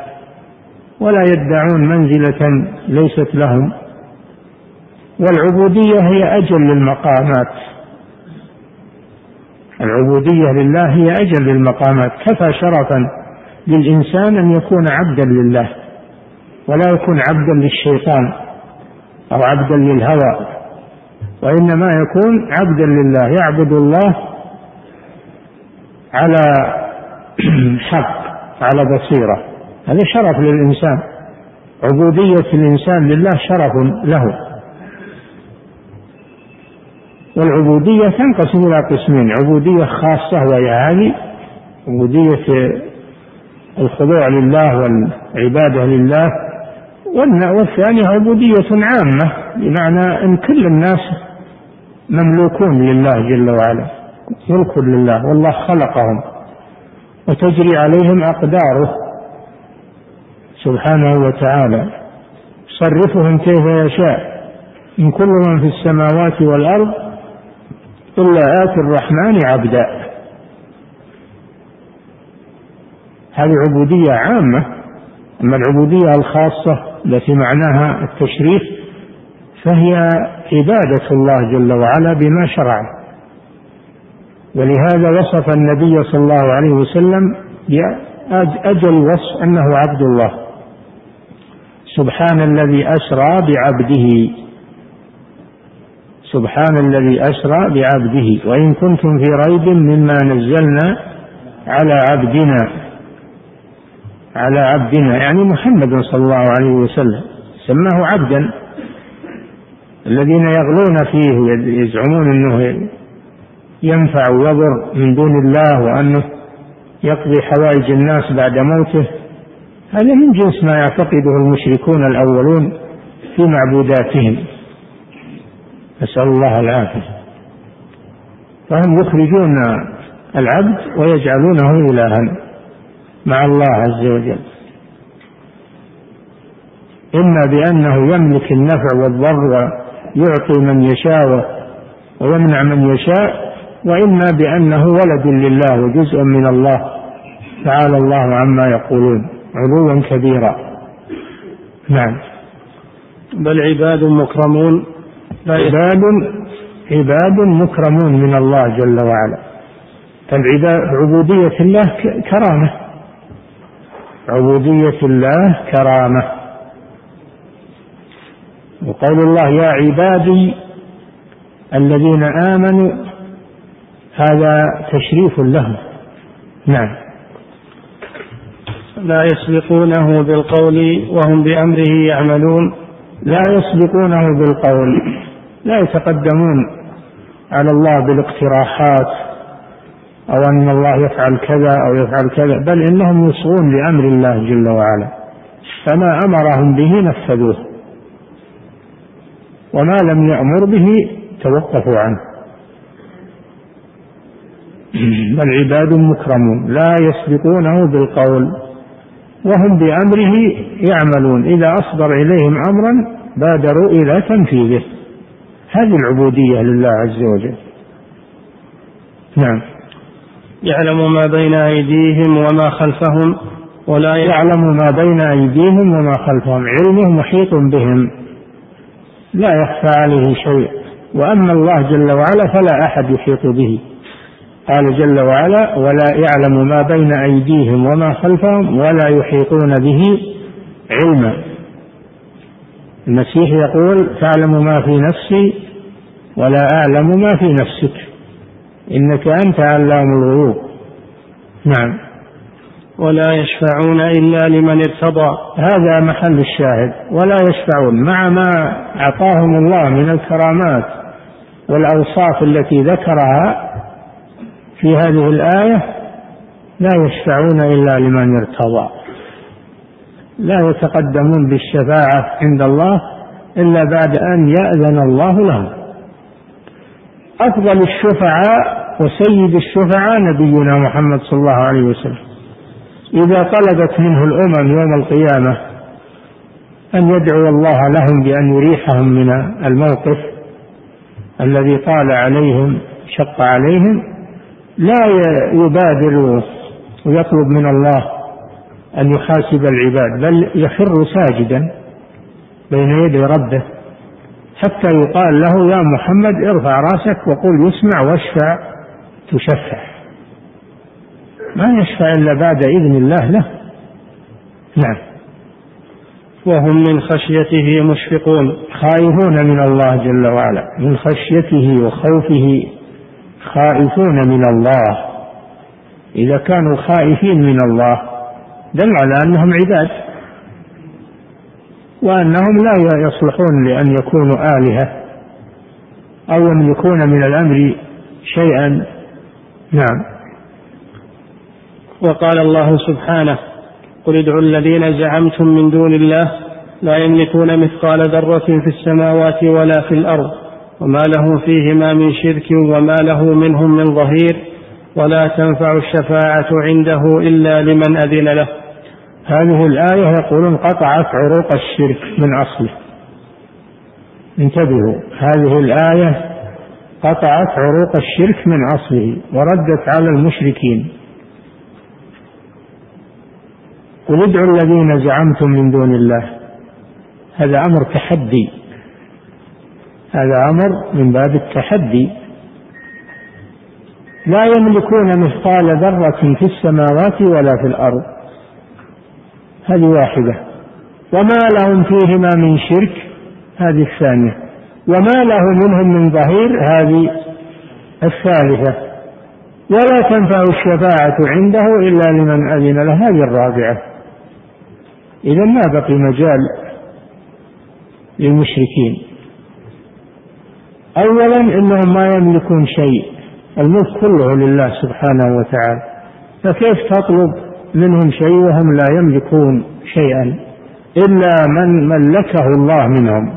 ولا يدعون منزلة ليست لهم. والعبودية هي أجل المقامات العبودية لله هي أجل المقامات كفى شرفا. للإنسان أن يكون عبدا لله ولا يكون عبدا للشيطان أو عبدا للهوى وإنما يكون عبدا لله يعبد الله على حق على بصيرة. هذا شرف للإنسان عبودية الإنسان لله شرف له. والعبودية تنقسم إلى قسمين عبودية خاصة وهي هذه عبودية الخضوع لله والعبادة لله والثانية عبودية عامة بمعنى أن كل الناس مملوكون لله جل وعلا ملك لله والله خلقهم وتجري عليهم أقداره سبحانه وتعالى يصرفهم كيف يشاء إن كل من في السماوات والأرض إلا آتي الرحمن عبدا. هذه عبودية عامة أما العبودية الخاصة التي معناها التشريف فهي عبادة الله جل وعلا بما شرع. ولهذا وصف النبي صلى الله عليه وسلم بأجل وصف أنه عبد الله. سبحان الذي أسرى بعبده. سبحان الذي أسرى بعبده. وإن كنتم في ريب مما نزلنا على عبدنا. على عبدنا يعني محمد صلى الله عليه وسلم سماه عبدا الذين يغلون فيه يزعمون إنه ينفع ويضر من دون الله وأنه يقضي حوائج الناس بعد موته. هذا من جنس ما يعتقده المشركون الأولون في معبوداتهم. نسال الله العافية. فهم يخرجون العبد ويجعلونه إلها. مع الله عز وجل. إما بأنه يملك النفع والضر ويعطي من يشاء ويمنع من يشاء وإما بأنه ولد لله وجزء من الله تعالى الله عما يقولون. علوا كبيرا. نعم. بل عباد مكرمون. عباد عباد مكرمون من الله جل وعلا. فالعبودية الله كرامة. عبودية الله كرامة. وقول الله يا عبادي الذين آمنوا هذا تشريف لهم. نعم. لا يسبقونه بالقول وهم بأمره يعملون. لا يسبقونه بالقول. لا يتقدمون على الله بالاقتراحات. أو أن الله يفعل كذا أو يفعل كذا بل إنهم يصغون لأمر الله جل وعلا. فما أمرهم به نفذوه. وما لم يأمر به توقفوا عنه. بل عباد مكرمون لا يسبقونه بالقول. وهم بأمره يعملون. إذا أصدر إليهم أمرا بادروا إلى تنفيذه. هذه العبودية لله عز وجل. نعم. يعلم ما بين أيديهم وما خلفهم ولا يعلم ما بين أيديهم وما خلفهم. علمه محيط بهم لا يخفى عليه شيء. وأما الله جل وعلا فلا أحد يحيط به. قال جل وعلا ولا يعلم ما بين أيديهم وما خلفهم ولا يحيطون به علما. المسيح يقول تعلم ما في نفسي ولا أعلم ما في نفسك. إنك أنت علام الغيوب. نعم. ولا يشفعون إلا لمن ارتضى. هذا محل الشاهد. ولا يشفعون مع ما أعطاهم الله من الكرامات والأوصاف التي ذكرها في هذه الآية لا يشفعون إلا لمن ارتضى. لا يتقدمون بالشفاعة عند الله إلا بعد أن يأذن الله لهم. أفضل الشفعاء وسيد الشفعاء نبينا محمد صلى الله عليه وسلم. إذا طلبت منه الأمم يوم القيامة أن يدعو الله لهم بأن يريحهم من الموقف الذي طال عليهم شق عليهم لا يبادر ويطلب من الله أن يحاسب العباد بل يخر ساجدا بين يدي ربه حتى يقال له يا محمد ارفع راسك وقل يسمع واشفع تشفع ما يشفع إلا بعد إذن الله له. نعم. وهم من خشيته مشفقون. خائفون من الله جل وعلا. من خشيته وخوفه خائفون من الله. إذا كانوا خائفين من الله دل على أنهم عباد. وأنهم لا يصلحون لأن يكونوا آلهة أو يملكون من الأمر شيئا. نعم. وقال الله سبحانه قل ادعوا الذين زعمتم من دون الله لا يملكون مثقال ذرة في السماوات ولا في الأرض وما له فيهما من شرك وما له منهم من ظهير ولا تنفع الشفاعة عنده إلا لمن أذن له. هذه الآية يقولون قطعت عروق الشرك من أصله. انتبهوا هذه الآية قطعت عروق الشرك من أصله وردت على المشركين. قل ادعوا الذين زعمتم من دون الله. هذا أمر تحدي. هذا أمر من باب التحدي. لا يملكون مثقال ذرة في السماوات ولا في الأرض. هذه واحدة. وما لهم فيهما من شرك؟ هذه الثانية. وما له منهم من ظهير؟ هذه الثالثة. ولا تنفع الشفاعة عنده إلا لمن أذن له. هذه الرابعة. إذا ما بقي مجال للمشركين. أولا إنهم ما يملكون شيء. الملك كله لله سبحانه وتعالى. فكيف تطلب منهم شيء وهم لا يملكون شيئا إلا من ملكه الله منهم.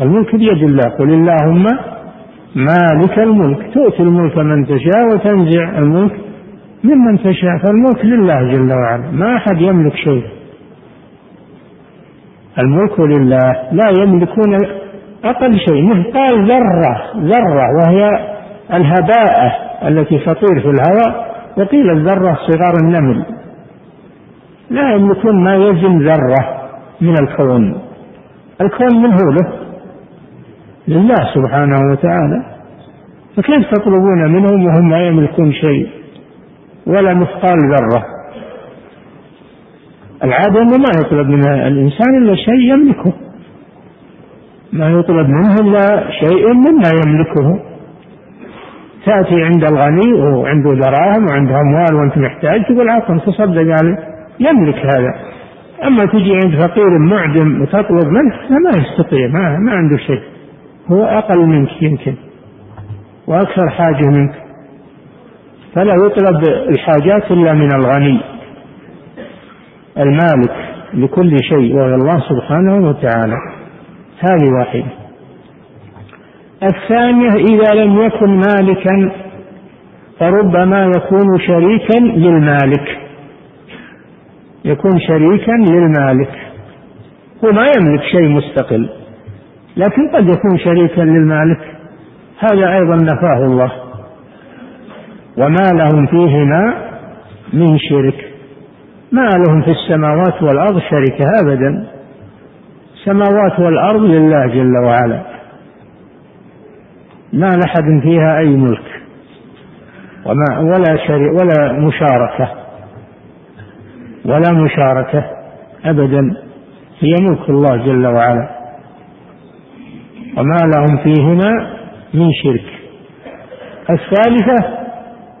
الملك بيد الله قل اللهم مالك الملك تؤتي الملك من تشاء وتنزع الملك ممن تشاء. فالملك لله جل وعلا ما أحد يملك شيء. الملك لله لا يملكون أقل شيء مثقال ذرة ذرة وهي الهباءة التي تطير في الهواء. وقيل الذرة صغار النمل. لا يملكون ما يزن ذرة من الكون. الكون منه له لله سبحانه وتعالى. فكيف تطلبون منهم وهم لا يملكون شيء؟ ولا مثقال ذرة. العادة أنه ما يطلب من الإنسان إلا شيء يملكه. ما يطلب منه إلا شيء مما يملكه. تأتي عند الغني وعنده دراهم وعنده أموال وأنت محتاج تقول عفوا تصدق عليه يملك هذا. أما تجي عند فقير معدم وتطلب منه ما يستطيع ما, ما عنده شيء. هو أقل منك يمكن وأكثر حاجة منك. فلا يطلب الحاجات إلا من الغني. المالك لكل شيء وهو الله سبحانه وتعالى. هذه واحدة. الثانية إذا لم يكن مالكا فربما يكون شريكا للمالك. يكون شريكا للمالك. هو ما يملك شيء مستقل لكن قد يكون شريكا للمالك. هذا أيضا نفاه الله. وما لهم فيهما من شرك. ما لهم في السماوات والأرض شركة أبدا. السماوات والأرض لله جل وعلا. ما لأحد فيها أي ملك. وما ولا شري ولا مشاركة. ولا مشاركة أبدا. هي ملك الله جل وعلا. وما لهم فيهما من شرك. الثالثة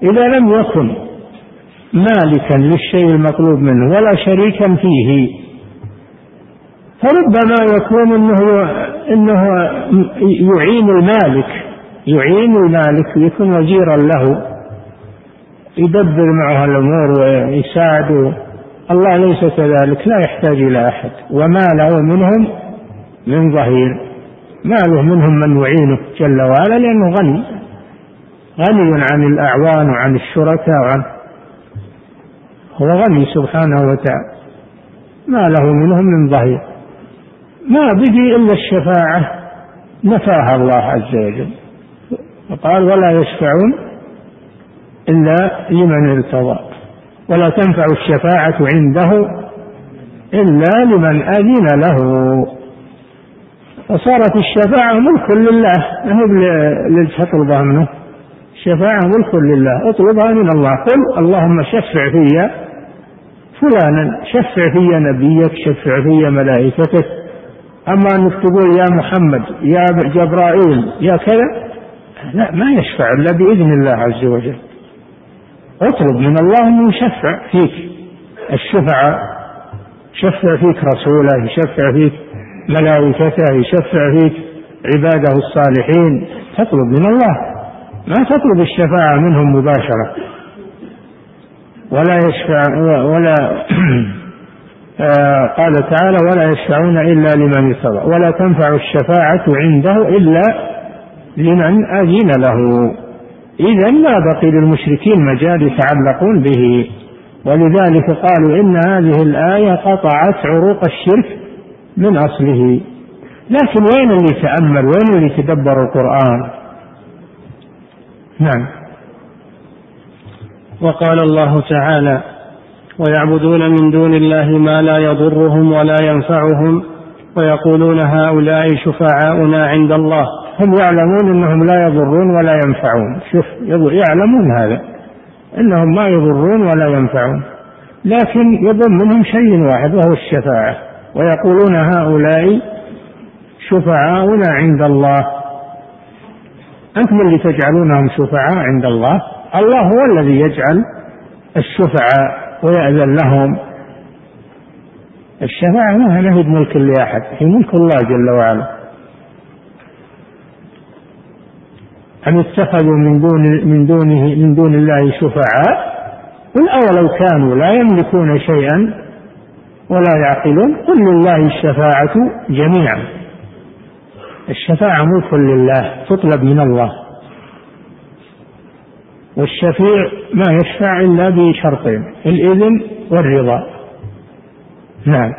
إذا لم يكن مالكا للشيء المطلوب منه ولا شريكا فيه فربما يكون إنه إنه يعين المالك. يعين المالك يكون وزيرا له يدبر معه الأمور ويساعده. الله ليس كذلك لا يحتاج إلى أحد. وما له منهم من ظهير. ما له منهم من يعينه جل وعلا لأنه غني. غني عن الأعوان وعن الشركاء وعن هو غني سبحانه وتعالى. ما له منهم من ظهير. ما بقي إلا الشفاعة. نفاها الله عز وجل. وقال ولا يشفعون إلا لمن ارتضى. ولا تنفع الشفاعة عنده إلا لمن أذن له. فصارت الشفاعة ملك لله. ما هي تطلبها منه؟ الشفاعة ملك لله. اطلبها من الله. قل اللهم شفع في فلانا. شفع في نبيك شفع في ملائكتك. أما أنك تقول يا محمد يا جبرائيل يا كذا لا ما يشفع إلا بإذن الله عز وجل. اطلب من الله أنه يشفع فيك. الشفعاء يشفع فيك رسوله يشفع فيك ملائكته يشفع فيك عباده الصالحين. تطلب من الله. ما تطلب الشفاعة منهم مباشرة. ولا يشفع ولا آه، قال تعالى ولا يشفعون إلا لمن ارتضى ولا تنفع الشفاعة عنده إلا لمن أذن له. إذا لا بقي للمشركين مجال يتعلقون به. ولذلك قالوا إن هذه الآية قطعت عروق الشرك من أصله. لكن وين اللي يتأمل وين اللي يتدبر القرآن؟ نعم. وقال الله تعالى ويعبدون من دون الله ما لا يضرهم ولا ينفعهم ويقولون هؤلاء شفعاؤنا عند الله. هم يعلمون إنهم لا يضرون ولا ينفعون. شوف يعلمون هذا إنهم ما يضرون ولا ينفعون. لكن يظن منهم شيء واحد وهو الشفاعة. ويقولون هؤلاء شفعاؤنا عند الله. أنتم اللي تجعلونهم شفعاء عند الله؟ الله هو الذي يجعل الشفعاء ويأذن لهم. الشفاعة ما هي بملك لأحد هي ملك الله جل وعلا. أم اتخذوا من دون من دونه من دون الله شفعاء؟ قل أولو كانوا لا يملكون شيئا ولا يعقلون. قل لله الشفاعة جميعا. الشفاعة ملك لله تطلب من الله. والشفيع ما يشفع إلا بشرطين الإذن والرضا. نعم.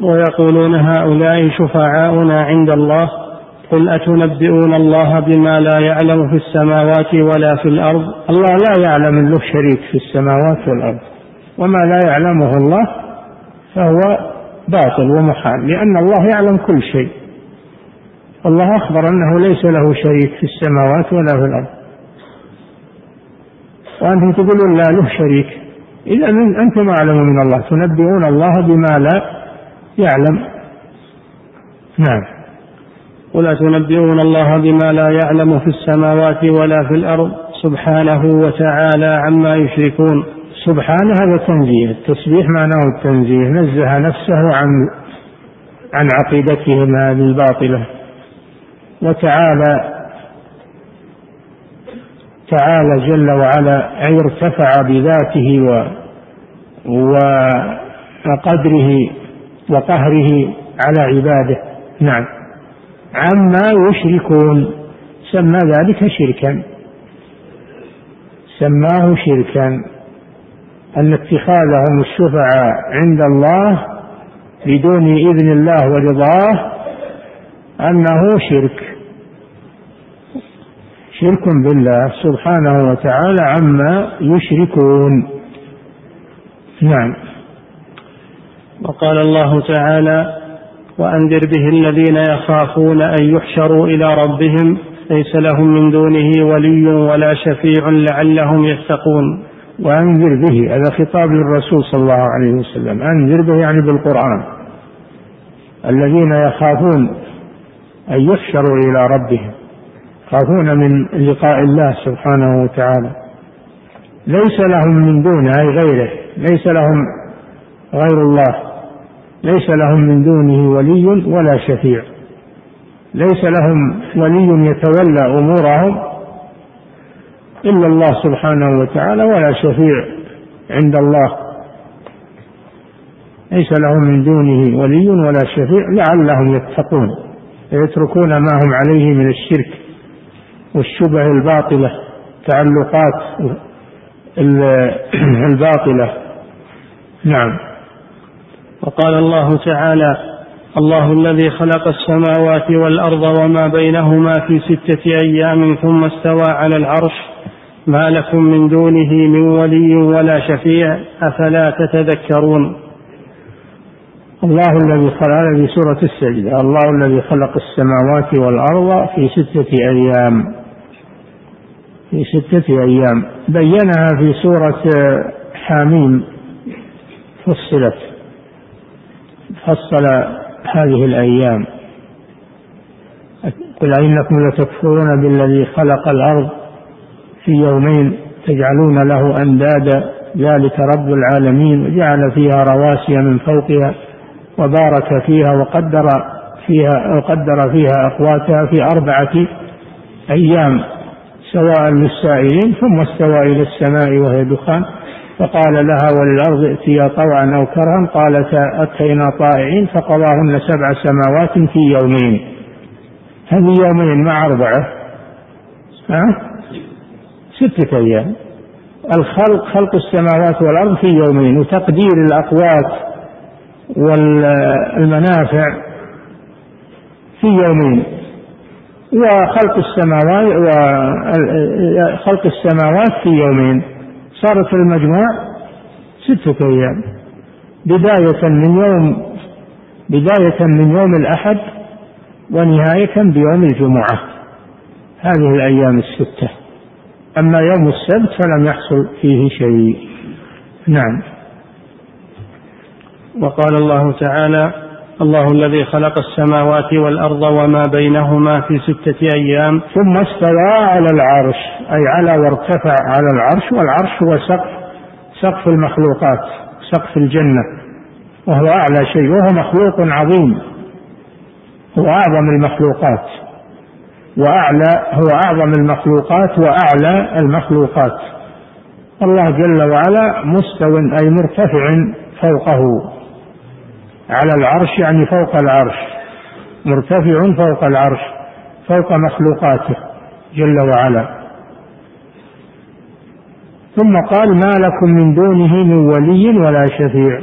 ويقولون هؤلاء شفعاؤنا عند الله. قل أتنبئون الله بما لا يعلم في السماوات ولا في الأرض؟ الله لا يعلم له شريك في السماوات والأرض. وما لا يعلمه الله فهو باطل ومحال لأن الله يعلم كل شيء. الله أخبر أنه ليس له شريك في السماوات ولا في الأرض. وأنتم تقولون لا له شريك. إذا أنتم أعلم من الله. تنبئون الله بما لا يعلم. نعم. قل أتنبئون الله بما لا يعلم في السماوات ولا في الأرض سبحانه وتعالى عما يشركون. سبحانه هذا تنزيه التسبيح معناه التنزيه نزه نفسه عن عن عقيدتهم هذه الباطلة وتعالى تعالى جل وعلا أي ارتفع بذاته و وقدره وقهره على عباده. نعم. عما يشركون. سمى ذلك شركا. سماه شركا. أن اتخاذهم الشفعاء عند الله بدون إذن الله ورضاه أنه شرك. شرك بالله سبحانه وتعالى عما يشركون. نعم. وقال الله تعالى وأنذر به الذين يخافون أن يحشروا إلى ربهم. ليس لهم من دونه ولي ولا شفيع لعلهم يتقون. وأنذر به هذا خطاب للرسول صلى الله عليه وسلم. أنذر به يعني بالقرآن. الذين يخافون أن يحشروا إلى ربهم يخافون من لقاء الله سبحانه وتعالى. ليس لهم من دونه أي غيره. ليس لهم غير الله. ليس لهم من دونه ولي ولا شفيع. ليس لهم ولي يتولى أمورهم إلا الله سبحانه وتعالى ولا شفيع عند الله. ليس لهم من دونه ولي ولا شفيع لعلهم يتقون ويتركون ما هم عليه من الشرك والشبه الباطلة تعلقات الباطلة. نعم. وقال الله تعالى الله الذي خلق السماوات والأرض وما بينهما في ستة أيام ثم استوى على العرش ما لكم من دونه من ولي ولا شفيع أفلا تتذكرون؟ الله الذي خلق في سورة السجدة. الله الذي خلق السماوات والأرض في ستة أيام. في ستة أيام. بينها في سورة حاميم فصلت. فصل هذه الأيام. قل أئنكم لتكفرون بالذي خلق الأرض في يومين تجعلون له أندادا. ذلك رب العالمين. وجعل فيها رواسي من فوقها وبارك فيها وقدر فيها وقدر فيها أقواتها في أربعة أيام سواء للسائلين ثم استوى إلى السماء وهي دخان. فقال لها وللأرض ائتيا طوعا أو كرها قالتا أتينا طائعين فقضاهن سبع سماوات في يومين. هذه يومين مع أربعة. ها؟ ستة أيام. الخلق خلق السماوات والأرض في يومين وتقدير الأقوات والمنافع في يومين. وخلق السماوات وخلق السماوات في يومين. صارت المجموع ستة أيام. بداية من يوم بداية من يوم الأحد ونهاية بيوم الجمعة. هذه الأيام الستة. أما يوم السبت فلم يحصل فيه شيء. نعم. وقال الله تعالى الله الذي خلق السماوات والأرض وما بينهما في ستة أيام ثم استوى على العرش أي على وارتفع على العرش والعرش هو سقف سقف المخلوقات سقف الجنة وهو أعلى شيء وهو مخلوق عظيم هو أعظم المخلوقات وأعلى هو أعظم المخلوقات وأعلى المخلوقات. الله جل وعلا مستو أي مرتفع فوقه. على العرش يعني فوق العرش مرتفع فوق العرش فوق مخلوقاته جل وعلا. ثم قال ما لكم من دونه من ولي ولا شفيع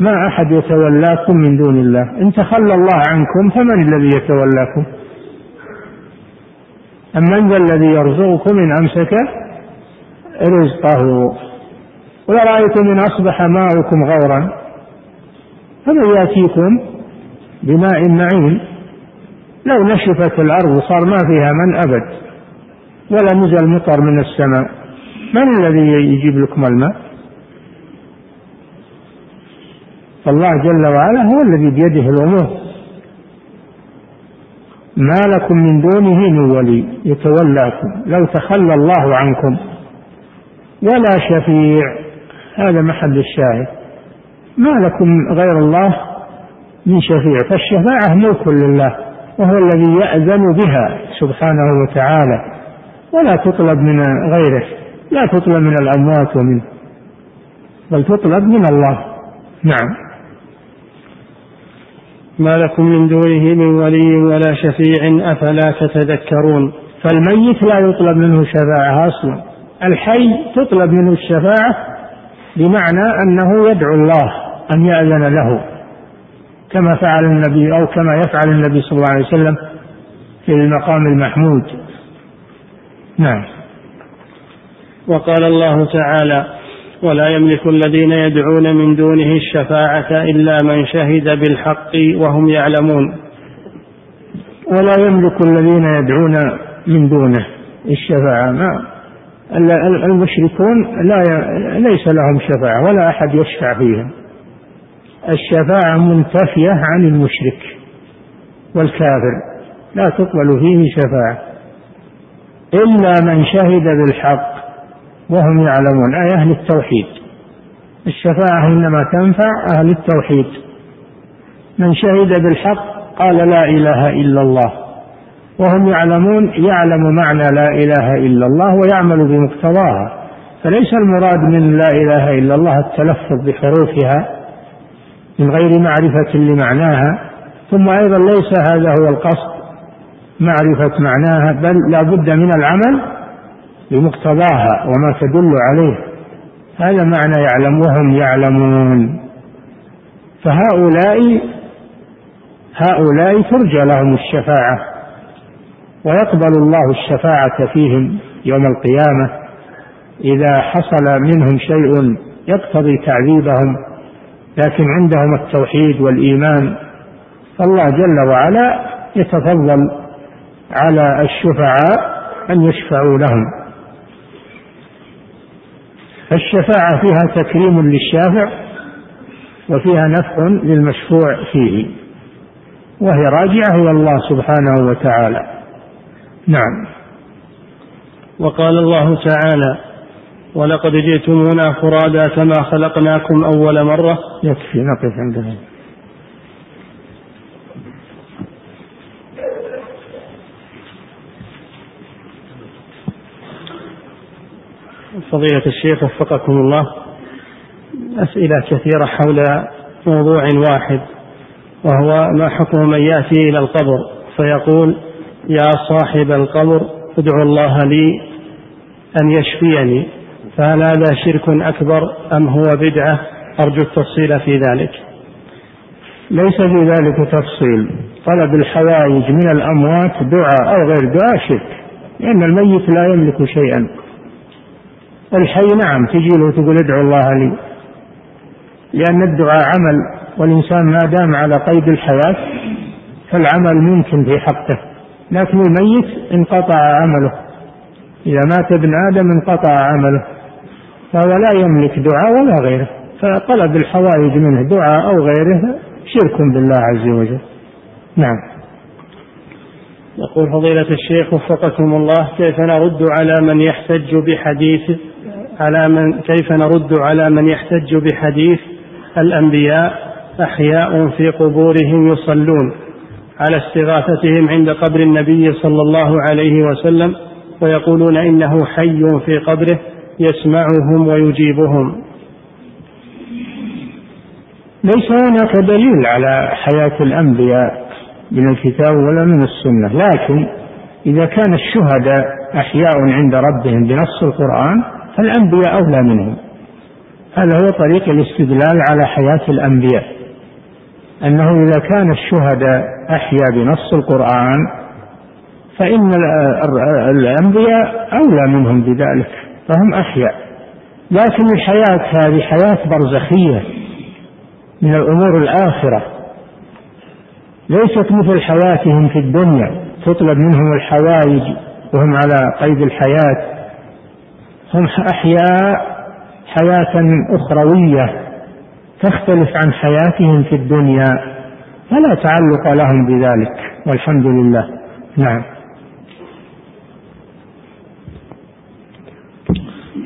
ما أحد يتولاكم من دون الله. إن تخلى الله عنكم فمن الذي يتولاكم؟ من ذا الذي يرزقكم إن أمسك رزقه؟ ورأيتم إن أصبح ماؤكم غورا؟ فمن يأتيكم بماء معين؟ لو نشفت الأرض وصار ما فيها من أبد ولا نزل مطر من السماء. من الذي يجيب لكم الماء؟ فالله جل وعلا هو الذي بيده الأمور. ما لكم من دونه من ولي يتولاكم. لو تخلى الله عنكم. ولا شفيع. هذا محل الشاهد. ما لكم غير الله من شفيع فالشفاعة ملك لله وهو الذي يأذن بها سبحانه وتعالى. ولا تطلب من غيره لا تطلب من الأموات ومنه بل تطلب من الله. نعم. ما لكم من دونه من ولي ولا شفيع أفلا تتذكرون؟ فالميت لا يطلب منه شفاعة أصلا. الحي تطلب منه الشفاعة بمعنى أنه يدعو الله. أن يأذن له كما فعل النبي أو كما يفعل النبي صلى الله عليه وسلم في المقام المحمود. نعم. وقال الله تعالى ولا يملك الذين يدعون من دونه الشفاعة إلا من شهد بالحق وهم يعلمون. ولا يملك الذين يدعون من دونه الشفاعة. ما المشركون لا ليس لهم شفاعة ولا أحد يشفع فيهم. الشفاعة منتفية عن المشرك والكافر. لا تقبل فيه شفاعة. إلا من شهد بالحق وهم يعلمون. أي أهل التوحيد. الشفاعة إنما تنفع أهل التوحيد. من شهد بالحق قال لا إله إلا الله. وهم يعلمون يعلم معنى لا إله إلا الله ويعمل بمقتضاها. فليس المراد من لا إله إلا الله التلفظ بحروفها من غير معرفة لمعناها ثم أيضا ليس هذا هو القصد معرفة معناها بل لا بد من العمل بمقتضاها وما تدل عليه. هذا معنى يعلم وهم يعلمون. فهؤلاء هؤلاء ترجى لهم الشفاعة ويقبل الله الشفاعة فيهم يوم القيامة. إذا حصل منهم شيء يقتضي تعذيبهم لكن عندهم التوحيد والإيمان فالله جل وعلا يتفضل على الشفعاء أن يشفعوا لهم. فالشفاعة فيها تكريم للشافع وفيها نفع للمشفوع فيه وهي راجعة إلى الله سبحانه وتعالى. نعم. وقال الله تعالى ولقد جئتمونا فرادا كما خلقناكم أول مرة. يكفي نقف عندنا فضيلة الشيخ وفقكم الله. أسئلة كثيرة حول موضوع واحد وهو ما حكم من يأتي إلى القبر فيقول يا صاحب القبر ادعو الله لي أن يشفيني. فهل هذا شرك أكبر أم هو بدعة؟ أرجو التفصيل في ذلك. ليس في ذلك تفصيل. طلب الحوائج من الأموات دعاء أو غير دعاء شرك. لأن الميت لا يملك شيئا. الحي نعم تجي له تقول ادعو الله لي. لأن الدعاء عمل والإنسان ما دام على قيد الحياة فالعمل ممكن في حقه. لكن الميت انقطع عمله. إذا مات ابن آدم انقطع عمله. فهو لا يملك دعاء ولا غيره فطلب الحوائج منه دعاء أو غيره شرك بالله عز وجل. نعم. يقول فضيلة الشيخ وفقكم الله كيف نرد على من يحتج بحديث على من كيف نرد على من يحتج بحديث الأنبياء أحياء في قبورهم يصلون على استغاثتهم عند قبر النبي صلى الله عليه وسلم ويقولون إنه حي في قبره يسمعهم ويجيبهم. ليس هناك دليل على حياة الأنبياء من الكتاب ولا من السنة لكن إذا كان الشهداء أحياء عند ربهم بنص القرآن فالأنبياء أولى منهم. هذا هو طريق الاستدلال على حياة الأنبياء. أنه إذا كان الشهداء أحيا بنص القرآن فإن الأنبياء أولى منهم بذلك. فهم أحياء. لكن الحياة هذه حياة برزخية من الأمور الآخرة. ليست مثل حياتهم في الدنيا. تطلب منهم الحوائج وهم على قيد الحياة. هم أحياء حياة أخروية تختلف عن حياتهم في الدنيا. فلا تعلق لهم بذلك. والحمد لله. نعم.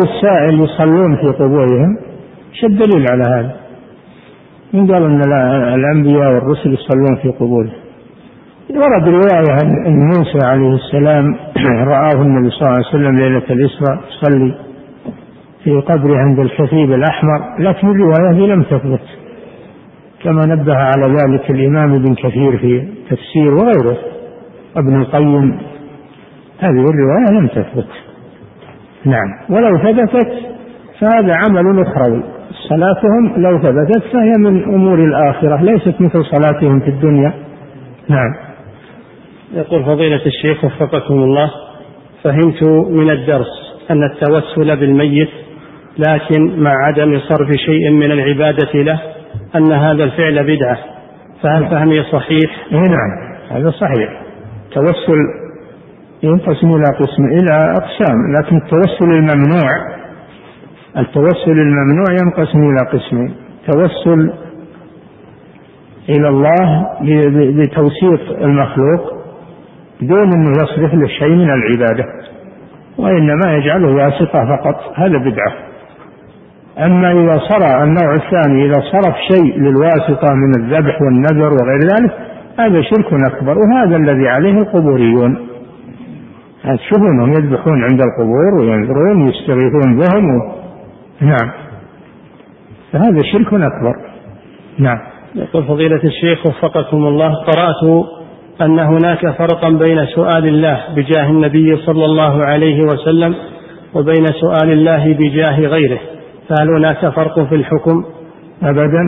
وقول السائل يصلون في قبورهم إيش الدليل على هذا؟ من قال إن لا- الأنبياء والرسل يصلون في قبورهم؟ ورد رواية عن ان موسى عليه السلام رآه النبي صلى الله عليه وسلم ليلة الإسراء يصلي في قبره عند الكثيب الأحمر لكن الرواية لم تثبت كما نبه على ذلك الإمام ابن كثير في تفسير وغيره ابن القيم هذه الرواية لم تثبت نعم. ولو ثبتت فهذا عمل أخروي. صلاتهم لو ثبتت فهي من أمور الآخرة ليست مثل صلاتهم في الدنيا. نعم. يقول فضيلة الشيخ وفقكم الله فهمت من الدرس أن التوسل بالميت لكن مع عدم صرف شيء من العبادة له أن هذا الفعل بدعة. فهل فهمي صحيح؟ إيه نعم هذا صحيح. التوسل ينقسم إلى قسم إلى أقسام لكن التوسل الممنوع التوسل الممنوع ينقسم إلى قسمين توسل إلى الله بتوسيط المخلوق دون أنه يصرف له شيء من العبادة وإنما يجعله واسطة فقط. هذا بدعة. أما إذا صرى النوع الثاني إذا صرف شيء للواسطة من الذبح والنذر وغير ذلك هذا شرك أكبر وهذا الذي عليه القبوريون. تشوفونهم يذبحون عند القبور وينذرون ويستغيثون بهم و... نعم. فهذا شرك أكبر. نعم. يقول فضيلة الشيخ وفقكم الله قرأت أن هناك فرقا بين سؤال الله بجاه النبي صلى الله عليه وسلم وبين سؤال الله بجاه غيره. فهل هناك فرق في الحكم؟ أبدا.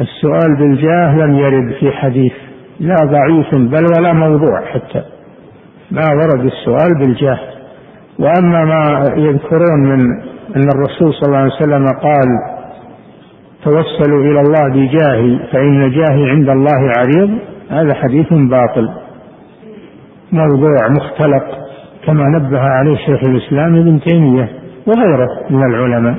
السؤال بالجاه لم يرد في حديث. لا ضعيف بل ولا موضوع حتى. ما ورد السؤال بالجاه وأما ما يذكرون من أن الرسول صلى الله عليه وسلم قال توسلوا إلى الله بجاهي فإن جاهي عند الله عريض. هذا حديث باطل. موضوع مختلق كما نبه عليه شيخ الإسلام ابن تيمية وغيره من العلماء.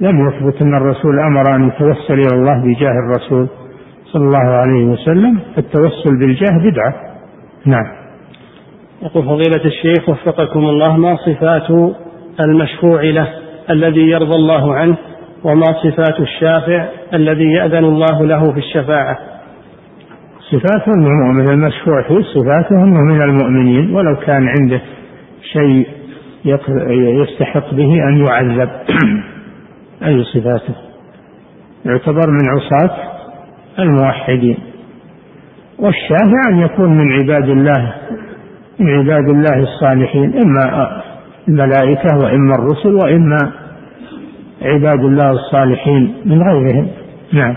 لم يثبت أن الرسول أمر أن يتوسل إلى الله بجاه الرسول صلى الله عليه وسلم التوسل بالجاه بدعة. نعم. يقول فضيلة الشيخ وفقكم الله ما صفات المشفوع له الذي يرضى الله عنه وما صفات الشافع الذي يأذن الله له في الشفاعة؟ صفاته أنه مؤمن المشفوع فيه صفاته أنه من المؤمنين ولو كان عنده شيء يستحق به أن يعذب. أي صفاته؟ يعتبر من عصاة الموحدين. والشافع أن يكون من عباد الله من عباد الله الصالحين إما الملائكة وإما الرسل وإما عباد الله الصالحين من غيرهم. نعم.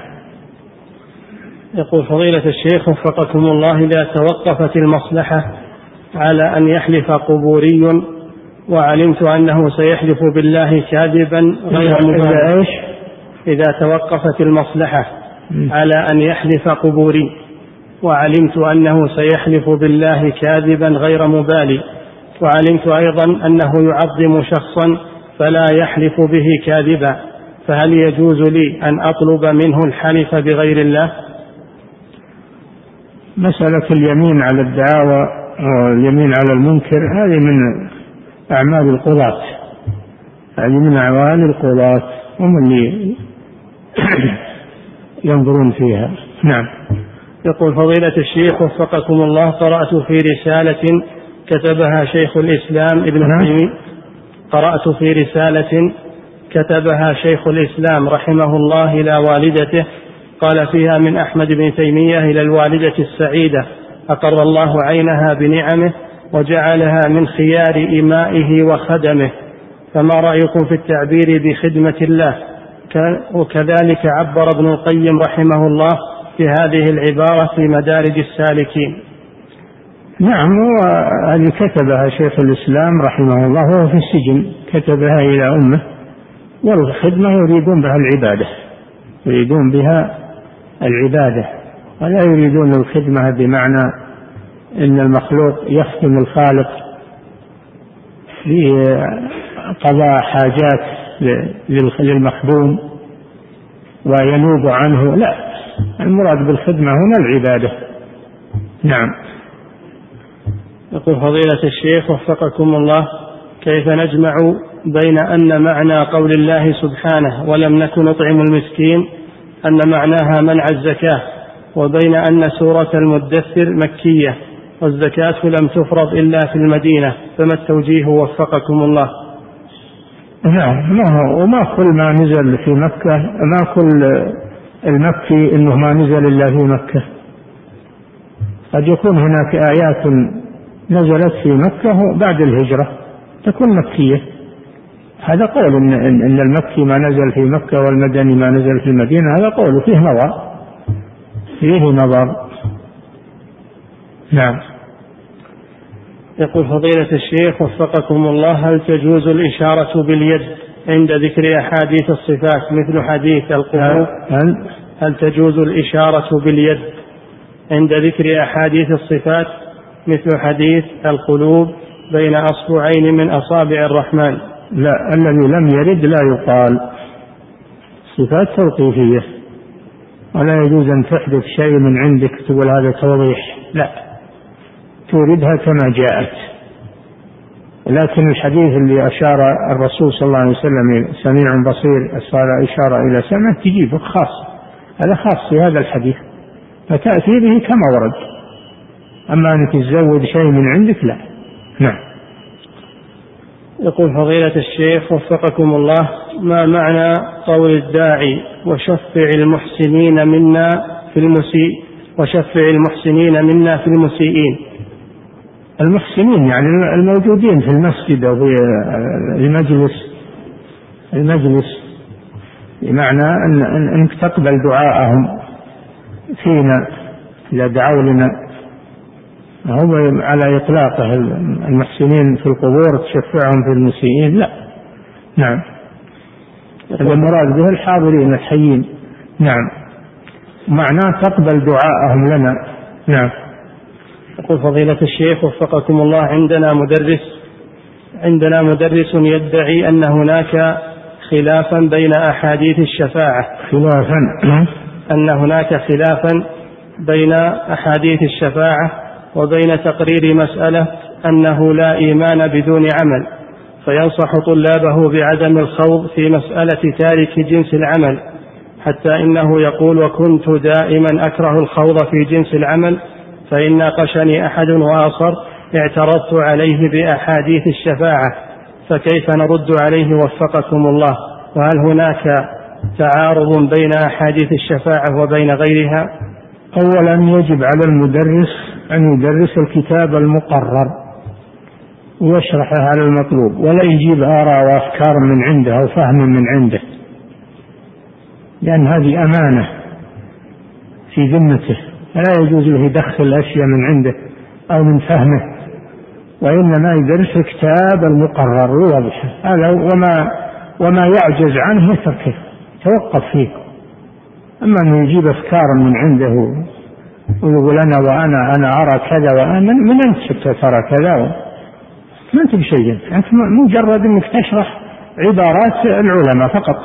يقول فضيلة الشيخ وفقكم الله إذا توقفت المصلحة على أن يحلف قبوري وعلمت أنه سيحلف بالله كاذبا غير مبالغ إذا توقفت المصلحة على أن يحلف قبوري. وعلمت أنه سيحلف بالله كاذبا غير مبالي. وعلمت أيضا أنه يعظم شخصا فلا يحلف به كاذبا. فهل يجوز لي أن أطلب منه الحلف بغير الله؟ مسألة اليمين على الدعاوى واليمين على المنكر هذه من أعمال القضاة. هذه من أعمال القضاة هم اللي ينظرون فيها. نعم. يقول فضيلة الشيخ وفقكم الله قرأت في رسالة كتبها شيخ الإسلام ابن نعم. تيمية. قرأت في رسالة كتبها شيخ الإسلام رحمه الله إلى والدته قال فيها من أحمد بن تيمية إلى الوالدة السعيدة أقر الله عينها بنعمه وجعلها من خيار إمائه وخدمه. فما رأيكم في التعبير بخدمة الله؟ وكذلك عبر ابن القيم رحمه الله في هذه العبارة في مدارج السالكين. نعم وهذه كتبها شيخ الإسلام رحمه الله وهو في السجن كتبها إلى أمه والخدمة يريدون بها العبادة يريدون بها العبادة ولا يريدون الخدمة بمعنى أن المخلوق يخدم الخالق بقضاء حاجات للمخدوم وينوب عنه لا. المراد بالخدمة هنا العبادة. نعم. يقول فضيلة الشيخ وفقكم الله كيف نجمع بين أن معنى قول الله سبحانه ولم نكن نطعم المسكين أن معناها منع الزكاة وبين أن سورة المدثر مكية والزكاة لم تفرض إلا في المدينة فما التوجيه وفقكم الله؟ نعم ما هو وما كل ما نزل في مكة ما كل المكي إنه ما نزل إلا في مكة. قد يكون هناك آيات نزلت في مكة بعد الهجرة تكون مكية. هذا قول إن, إن المكي ما نزل في مكة والمدني ما نزل في المدينة هذا قول فيه نظر. فيه نظر. نعم. يقول فضيلة الشيخ وفقكم الله هل تجوز الإشارة باليد؟ عند ذكر أحاديث الصفات مثل حديث القلوب هل, هل تجوز الإشارة باليد؟ عند ذكر أحاديث الصفات مثل حديث القلوب بين أصبعين من أصابع الرحمن. لا الذي لم يرد لا يقال. صفات توقيفية. ولا يجوز أن تحدث شيء من عندك تقول هذا توضيح. لا. توردها كما جاءت. لكن الحديث اللي أشار الرسول صلى الله عليه وسلم سميع بصير صار إشارة إلى سمع تجيبه خاص. هذا خاص في هذا الحديث. فتأتي به كما ورد. أما أنك تزود شيء من عندك لا. نعم. يقول فضيلة الشيخ وفقكم الله ما معنى قول الداعي وشفع المحسنين منا في المسيء وشفع المحسنين منا في المسيئين؟ المحسنين يعني الموجودين في المسجد أو في المجلس. المجلس بمعنى أن أنك تقبل دعاءهم. فينا إذا دعوا لنا. هو على إطلاقه المحسنين في القبور تشفعهم في المسيئين؟ لا. نعم. هذا المراد به الحاضرين الحيين. نعم. معناه تقبل دعاءهم لنا. نعم. يقول فضيلة الشيخ وفقكم الله عندنا مدرس عندنا مدرس يدعي أن هناك خلافا بين أحاديث الشفاعة. خلافا؟ أن هناك خلافا بين أحاديث الشفاعة وبين تقرير مسألة أنه لا إيمان بدون عمل فينصح طلابه بعدم الخوض في مسألة تارك جنس العمل حتى إنه يقول وكنت دائما أكره الخوض في جنس العمل فإن ناقشني أحد وآخر اعترضت عليه بأحاديث الشفاعة فكيف نرد عليه وفقكم الله؟ وهل هناك تعارض بين أحاديث الشفاعة وبين غيرها؟ أولا يجب على المدرس أن يدرس الكتاب المقرر ويشرحه على المطلوب ولا يجيب آراء وأفكار من عنده أو فهم من عنده لأن هذه أمانة في ذمته. فلا يجوز له يدخل أشياء من عنده أو من فهمه وإنما يدرس الكتاب المقرر ويوضحه هذا وما وما يعجز عنه يتركه توقف فيه. أما أنه يجيب أفكار من عنده ويقول أنا وأنا أنا أرى كذا وأنا من أنت ترى كذا؟ ما أنت بشيء. أنت مجرد أنك تشرح عبارات العلماء فقط.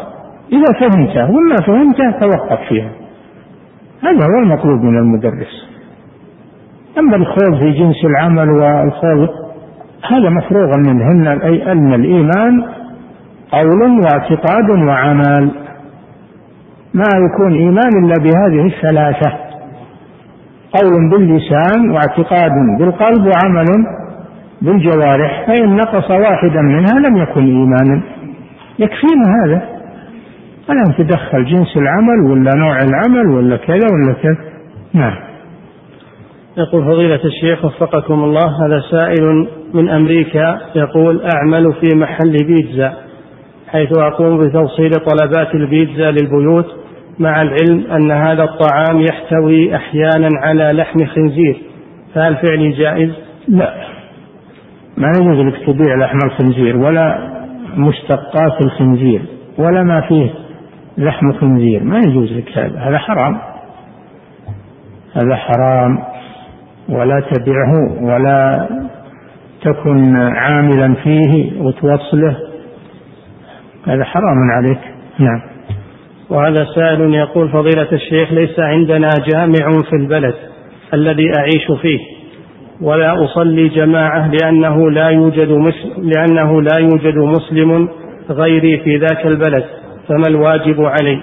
إذا فهمته وما فهمته توقف فيها. هذا هو المطلوب من المدرس؟ أما الخوض في جنس العمل والخوض هذا مفروغ منه أن الإيمان قول واعتقاد وعمل. ما يكون إيمان إلا بهذه الثلاثة قول باللسان واعتقاد بالقلب وعمل بالجوارح فإن نقص واحدا منها لم يكن إيمانا. يكفينا هذا. ولا تدخل جنس العمل ولا نوع العمل ولا كذا ولا كذا. نعم. يقول فضيلة الشيخ وفقكم الله هذا سائل من أمريكا يقول أعمل في محل بيتزا حيث أقوم بتوصيل طلبات البيتزا للبيوت مع العلم أن هذا الطعام يحتوي أحيانا على لحم خنزير. فهل فعلي جائز؟ لا. ما يجوز لك تبيع لحم الخنزير ولا مشتقات الخنزير ولا ما فيه. لحم خنزير ما يجوز لك هذا هذا حرام. هذا حرام ولا تبعه ولا تكن عاملا فيه وتوصله. هذا حرام عليك. نعم. وهذا سائل يقول فضيلة الشيخ ليس عندنا جامع في البلد الذي أعيش فيه ولا أصلي جماعة لأنه لا يوجد لأنه لا يوجد مسلم غيري في ذاك البلد. فما الواجب علي؟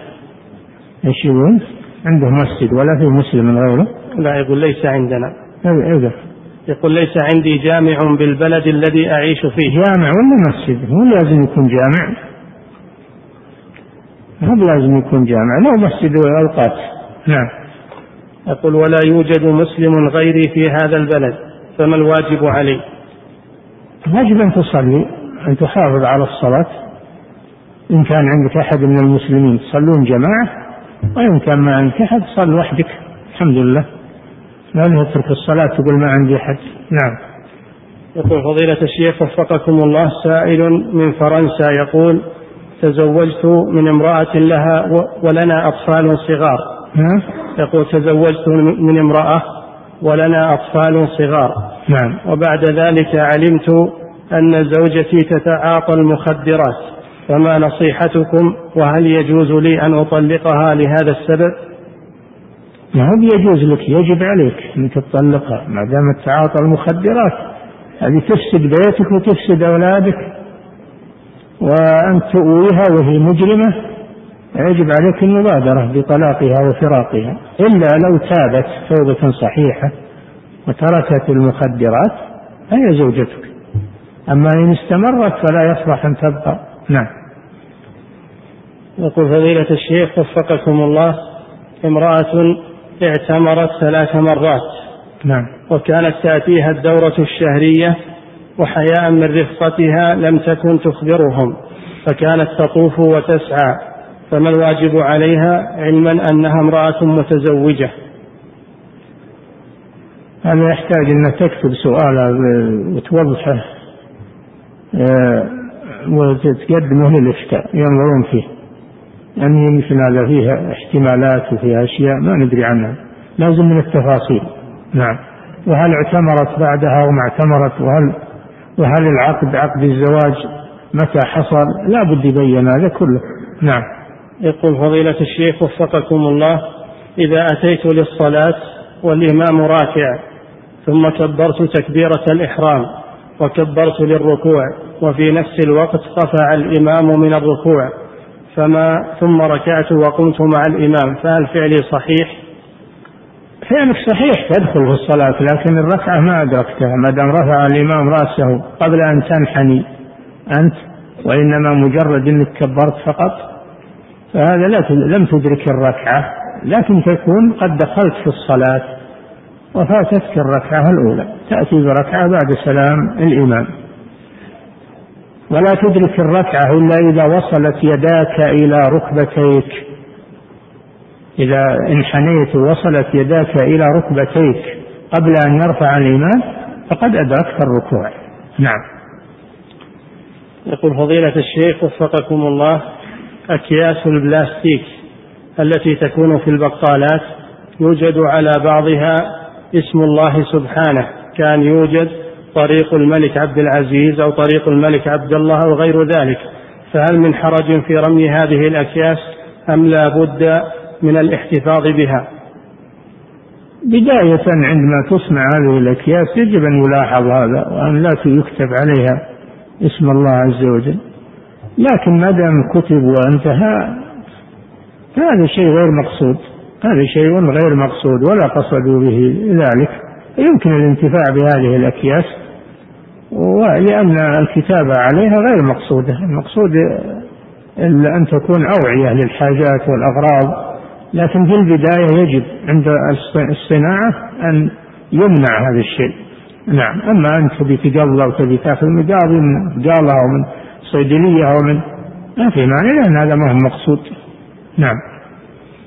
إيش يقول؟ عنده مسجد ولا في مسلم غيره؟ لا يقول ليس عندنا. أيوه يقول ليس عندي جامع بالبلد الذي أعيش فيه. جامع ولا مسجد؟ مو لازم يكون جامع. مو لازم يكون جامع، لو مسجد أوقات. نعم. يقول ولا يوجد مسلم غيري في هذا البلد فما الواجب علي؟ واجب أن تصلي أن تحافظ على الصلاة إن كان عندك أحد من المسلمين تصلون جماعة وإن كان ما عندك أحد صل وحدك الحمد لله. لا تترك الصلاة تقول ما عندي أحد. نعم. يقول فضيلة الشيخ وفقكم الله سائل من فرنسا يقول تزوجت من امرأة لها ولنا أطفال صغار. نعم. يقول تزوجت من امرأة ولنا أطفال صغار. نعم. وبعد ذلك علمت أن زوجتي تتعاطى المخدرات. فما نصيحتكم؟ وهل يجوز لي أن أطلقها لهذا السبب؟ ما هو يجوز لك يجب عليك أن تطلقها ما دام تعاطى المخدرات. هذه تفسد بيتك وتفسد أولادك. وأن تؤويها وهي مجرمة يجب عليك المبادرة بطلاقها وفراقها. إلا لو تابت توبة صحيحة وتركت المخدرات فهي زوجتك. أما إن استمرت فلا يصلح أن تبقى. نعم. يقول فضيلة الشيخ وفقكم الله امرأة اعتمرت ثلاث مرات. نعم. وكانت تأتيها الدورة الشهرية وحياء من رفقتها لم تكن تخبرهم فكانت تطوف وتسعى فما الواجب عليها علما أنها امرأة متزوجة؟ هذا يحتاج أن تكتب سؤال وتوضحه آه، وتقدمه للإفتاء ينظرون فيه. يعني مثل هذا فيها احتمالات وفيها أشياء ما ندري عنها. لازم من التفاصيل. نعم. وهل اعتمرت بعدها وما اعتمرت؟ وهل وهل العقد عقد الزواج متى حصل؟ لا بد يبين هذا كله. نعم. يقول فضيلة الشيخ وفقكم الله إذا أتيت للصلاة والإمام راكع ثم كبرت تكبيرة الإحرام وكبرت للركوع وفي نفس الوقت رفع الإمام من الركوع فما ثم ركعت وقمت مع الإمام فهل فعلي صحيح؟ فعلك صحيح تدخل في الصلاة لكن الركعة ما أدركتها ما دام رفع الإمام رأسه قبل أن تنحني أنت وإنما مجرد أنك كبرت فقط فهذا لا لم تدرك الركعة لكن تكون قد دخلت في الصلاة وفاتتك الركعة الأولى تأتي بركعة بعد سلام الإمام ولا تدرك الركعة إلا إذا وصلت يداك إلى ركبتيك. إذا انحنيت ووصلت يداك إلى ركبتيك قبل أن يرفع الإمام فقد أدركت الركوع. نعم. يقول فضيلة الشيخ وفقكم الله أكياس البلاستيك التي تكون في البقالات يوجد على بعضها اسم الله سبحانه كان يوجد طريق الملك عبد العزيز أو طريق الملك عبد الله أو غير ذلك فهل من حرج في رمي هذه الأكياس أم لا بد من الاحتفاظ بها؟ بداية عندما تصنع هذه الأكياس يجب أن يلاحظ هذا وأن لا يكتب عليها اسم الله عز وجل. لكن ما دام كتب وانتهى هذا شيء غير مقصود. هذا شيء غير مقصود ولا قصدوا به ذلك. يمكن الانتفاع بهذه الأكياس ولأن الكتابة عليها غير مقصودة. المقصود أن تكون أوعية للحاجات والأغراض لكن في البداية يجب عند الصناعة أن يمنع هذا الشيء. نعم أما أنت تبي تقضى وتبي تأخذ مقاضي من بقالة أو من صيدلية أو من ما في معنى لأن هذا ما هو مقصود. نعم.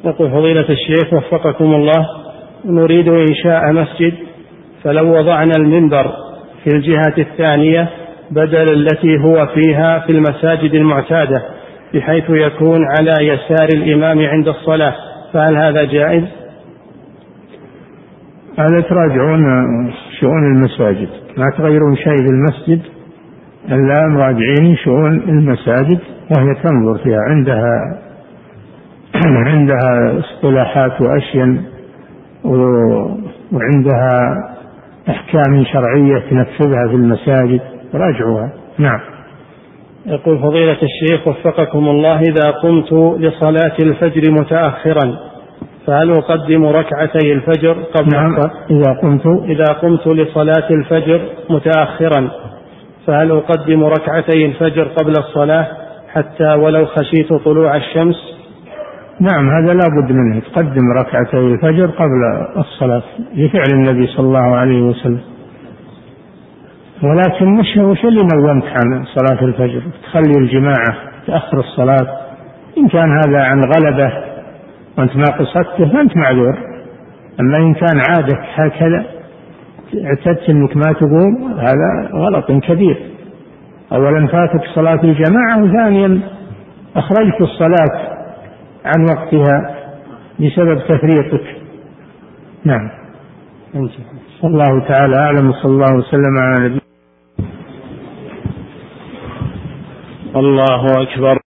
يقول فضيلة الشيخ وفقكم الله نريد إنشاء مسجد فلو وضعنا المنبر في الجهة الثانية بدل التي هو فيها في المساجد المعتادة بحيث يكون على يسار الإمام عند الصلاة. فهل هذا جائز؟ هذا تراجعون شؤون المساجد. ما تغيرون شيء في المسجد. إلا مراجعين شؤون المساجد وهي تنظر فيها. عندها عندها اصطلاحات وأشياء وعندها أحكام شرعية تنفذها في المساجد راجعوها نعم. يقول فضيلة الشيخ وفقكم الله إذا قمت لصلاة الفجر متأخرا فهل أقدم ركعتي الفجر قبل نعم إذا قمت. إذا قمت لصلاة الفجر متأخرا فهل أقدم ركعتي الفجر قبل الصلاة حتى ولو خشيت طلوع الشمس؟ نعم هذا لا بد منه. تقدم ركعتي الفجر قبل الصلاة لفعل النبي صلى الله عليه وسلم. ولكن مش وش اللي نومت عن صلاة الفجر؟ تخلي الجماعة تأخر الصلاة. إن كان هذا عن غلبة وأنت ما قصدته فأنت معذور. أما إن كان عادة هكذا اعتدت أنك ما تقوم هذا غلط كبير. أولا فاتك صلاة الجماعة وثانيا أخرجت الصلاة عن وقتها بسبب تفريطك. نعم. الله تعالى أعلم صلى الله وسلم على نبينا الله أكبر.